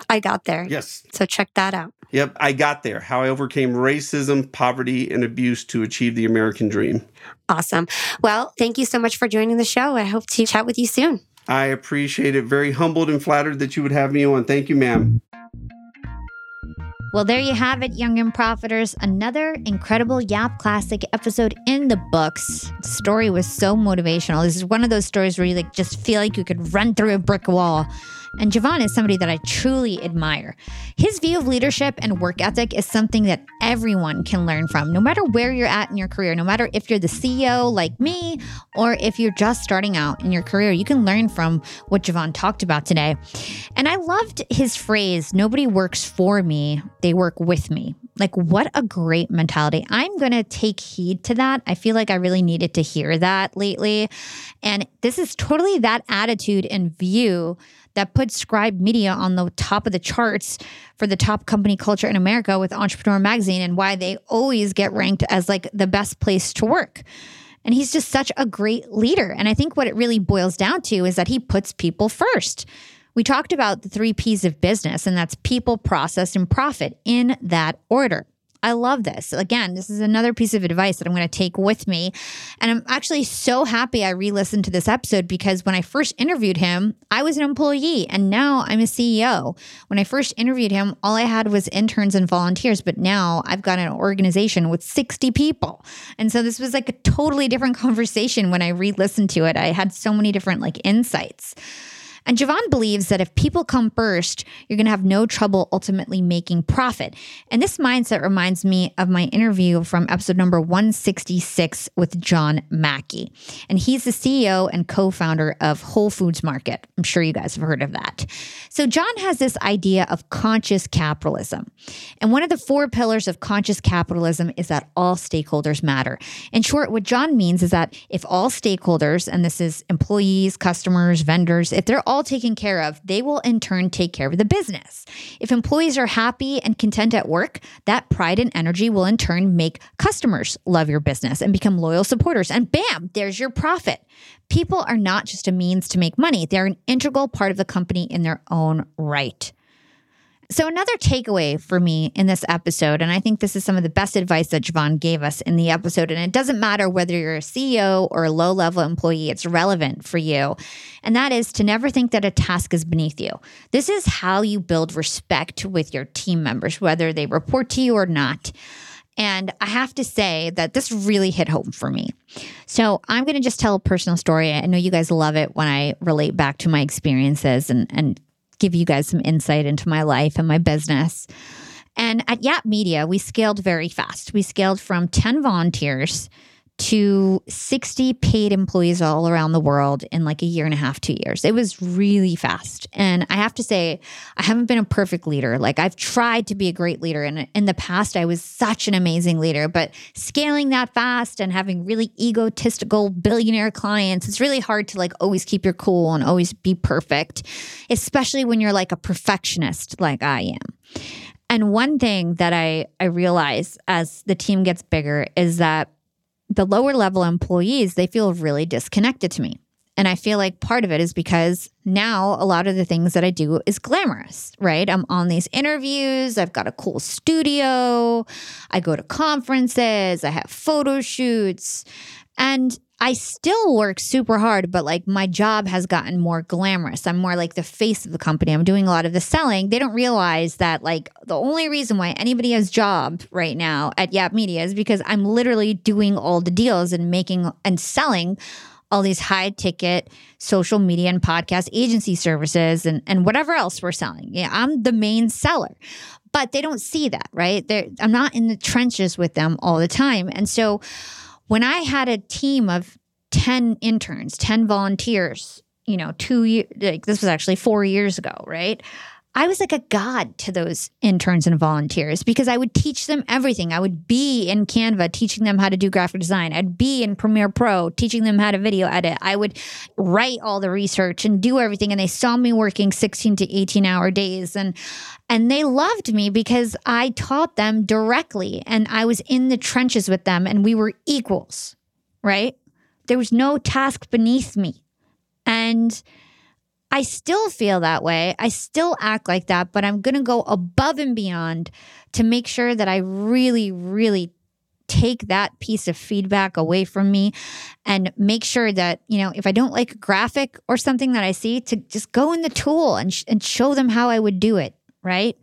I Got There. Yes. So check that out. Yep. I got there. How I overcame racism, poverty, and abuse to achieve the American dream. Awesome. Well, thank you so much for joining the show. I hope to chat with you soon. I appreciate it. Very humbled and flattered that you would have me on. Thank you, ma'am. Well, there you have it, Young and Profiters. Another incredible Yap Classic episode in the books. The story was so motivational. This is one of those stories where you like just feel like you could run through a brick wall. And JeVon is somebody that I truly admire. His view of leadership and work ethic is something that everyone can learn from, no matter where you're at in your career, no matter if you're the CEO like me or if you're just starting out in your career. You can learn from what JeVon talked about today. And I loved his phrase nobody works for me, they work with me. Like, what a great mentality. I'm going to take heed to that. I feel like I really needed to hear that lately. And this is totally that attitude and view that put Scribe Media on the top of the charts for the top company culture in America with Entrepreneur Magazine and why they always get ranked as like the best place to work. And he's just such a great leader. And I think what it really boils down to is that he puts people first. We talked about the three P's of business, and that's people, process, and profit in that order. I love this. Again, this is another piece of advice that I'm going to take with me. And I'm actually so happy I re listened to this episode because when I first interviewed him, I was an employee and now I'm a CEO. When I first interviewed him, all I had was interns and volunteers, but now I've got an organization with 60 people. And so this was like a totally different conversation when I re listened to it. I had so many different like insights. And JeVon believes that if people come first, you're going to have no trouble ultimately making profit. And this mindset reminds me of my interview from episode number 166 with John Mackey. And he's the CEO and co founder of Whole Foods Market. I'm sure you guys have heard of that. So, John has this idea of conscious capitalism. And one of the four pillars of conscious capitalism is that all stakeholders matter. In short, what John means is that if all stakeholders, and this is employees, customers, vendors, if they're all all taken care of, they will in turn take care of the business. If employees are happy and content at work, that pride and energy will in turn make customers love your business and become loyal supporters. And bam, there's your profit. People are not just a means to make money, they're an integral part of the company in their own right. So, another takeaway for me in this episode, and I think this is some of the best advice that JeVon gave us in the episode, and it doesn't matter whether you're a CEO or a low level employee, it's relevant for you. And that is to never think that a task is beneath you. This is how you build respect with your team members, whether they report to you or not. And I have to say that this really hit home for me. So I'm going to just tell a personal story. I know you guys love it when I relate back to my experiences and, and give you guys some insight into my life and my business. And at Yap Media, we scaled very fast. We scaled from 10 volunteers to 60 paid employees all around the world in like a year and a half, two years. It was really fast. And I have to say, I haven't been a perfect leader. Like I've tried to be a great leader. And in the past, I was such an amazing leader. But scaling that fast and having really egotistical billionaire clients, it's really hard to like always keep your cool and always be perfect, especially when you're like a perfectionist like I am. And one thing that I, I realize as the team gets bigger is that the lower level employees, they feel really disconnected to me. And I feel like part of it is because now a lot of the things that I do is glamorous, right? I'm on these interviews, I've got a cool studio, I go to conferences, I have photo shoots. And I still work super hard, but like my job has gotten more glamorous. I'm more like the face of the company. I'm doing a lot of the selling. They don't realize that like the only reason why anybody has a job right now at Yap Media is because I'm literally doing all the deals and making and selling all these high ticket social media and podcast agency services and, and whatever else we're selling. Yeah, I'm the main seller. But they don't see that, right? They're, I'm not in the trenches with them all the time. And so when I had a team of 10 interns, 10 volunteers, you know, two years, like this was actually four years ago, right? I was like a god to those interns and volunteers because I would teach them everything. I would be in Canva teaching them how to do graphic design. I'd be in Premiere Pro teaching them how to video edit. I would write all the research and do everything and they saw me working 16 to 18 hour days and and they loved me because I taught them directly and I was in the trenches with them and we were equals, right? There was no task beneath me. And I still feel that way. I still act like that, but I'm going to go above and beyond to make sure that I really, really take that piece of feedback away from me and make sure that, you know, if I don't like a graphic or something that I see, to just go in the tool and, sh- and show them how I would do it, right?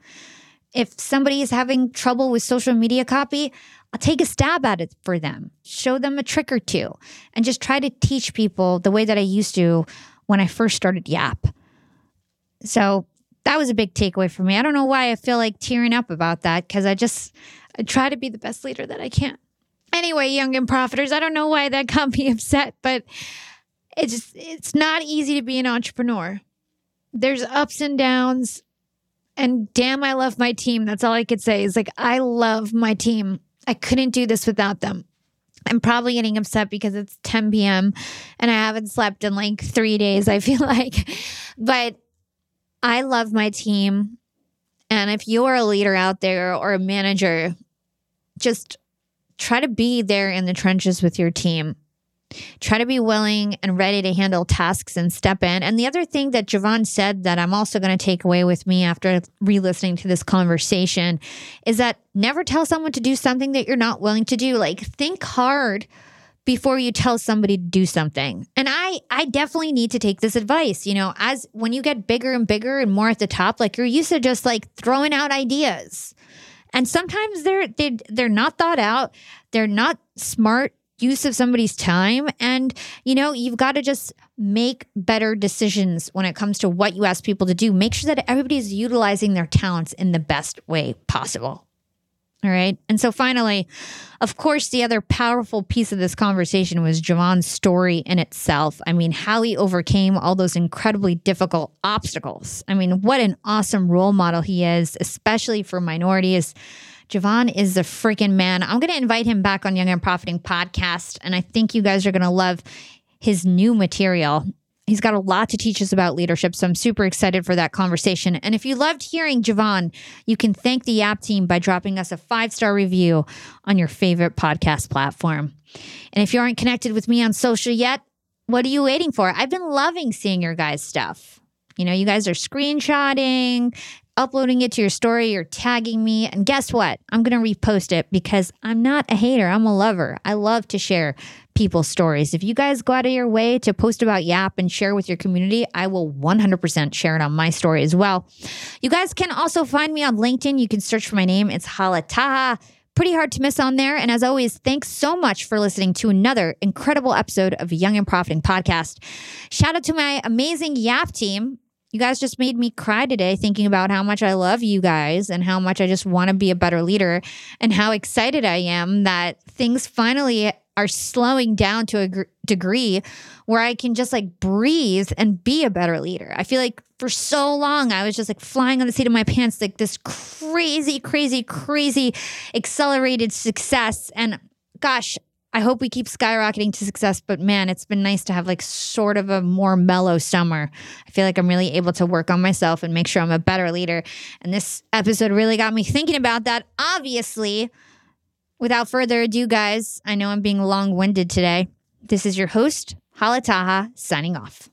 If somebody is having trouble with social media copy, I'll take a stab at it for them, show them a trick or two, and just try to teach people the way that I used to when I first started Yap. So that was a big takeaway for me. I don't know why I feel like tearing up about that because I just I try to be the best leader that I can. Anyway, young and profiters, I don't know why that got me upset, but it's just, it's not easy to be an entrepreneur. There's ups and downs, and damn, I love my team. That's all I could say. Is like I love my team. I couldn't do this without them. I'm probably getting upset because it's 10 p.m. and I haven't slept in like three days, I feel like. But I love my team. And if you're a leader out there or a manager, just try to be there in the trenches with your team. Try to be willing and ready to handle tasks and step in. And the other thing that JeVon said that I'm also going to take away with me after re listening to this conversation is that never tell someone to do something that you're not willing to do. Like, think hard before you tell somebody to do something. And I I definitely need to take this advice, you know, as when you get bigger and bigger and more at the top, like you're used to just like throwing out ideas. And sometimes they're they they're not thought out. They're not smart use of somebody's time. And, you know, you've got to just make better decisions when it comes to what you ask people to do. Make sure that everybody's utilizing their talents in the best way possible. All right. And so finally, of course, the other powerful piece of this conversation was JeVon's story in itself. I mean, how he overcame all those incredibly difficult obstacles. I mean, what an awesome role model he is, especially for minorities JeVon is the freaking man. I'm going to invite him back on Young and Profiting podcast. And I think you guys are going to love his new material. He's got a lot to teach us about leadership. So I'm super excited for that conversation. And if you loved hearing JeVon, you can thank the Yap team by dropping us a five star review on your favorite podcast platform. And if you aren't connected with me on social yet, what are you waiting for? I've been loving seeing your guys' stuff. You know, you guys are screenshotting uploading it to your story or tagging me. And guess what? I'm going to repost it because I'm not a hater. I'm a lover. I love to share people's stories. If you guys go out of your way to post about Yap and share with your community, I will 100% share it on my story as well. You guys can also find me on LinkedIn. You can search for my name. It's Hala Taha. Pretty hard to miss on there. And as always, thanks so much for listening to another incredible episode of Young and Profiting Podcast. Shout out to my amazing Yap team. You guys just made me cry today thinking about how much I love you guys and how much I just want to be a better leader and how excited I am that things finally are slowing down to a gr- degree where I can just like breathe and be a better leader. I feel like for so long I was just like flying on the seat of my pants, like this crazy, crazy, crazy accelerated success. And gosh, I hope we keep skyrocketing to success, but man, it's been nice to have like sort of a more mellow summer. I feel like I'm really able to work on myself and make sure I'm a better leader. And this episode really got me thinking about that. Obviously, without further ado, guys, I know I'm being long winded today. This is your host, Hala Taha, signing off.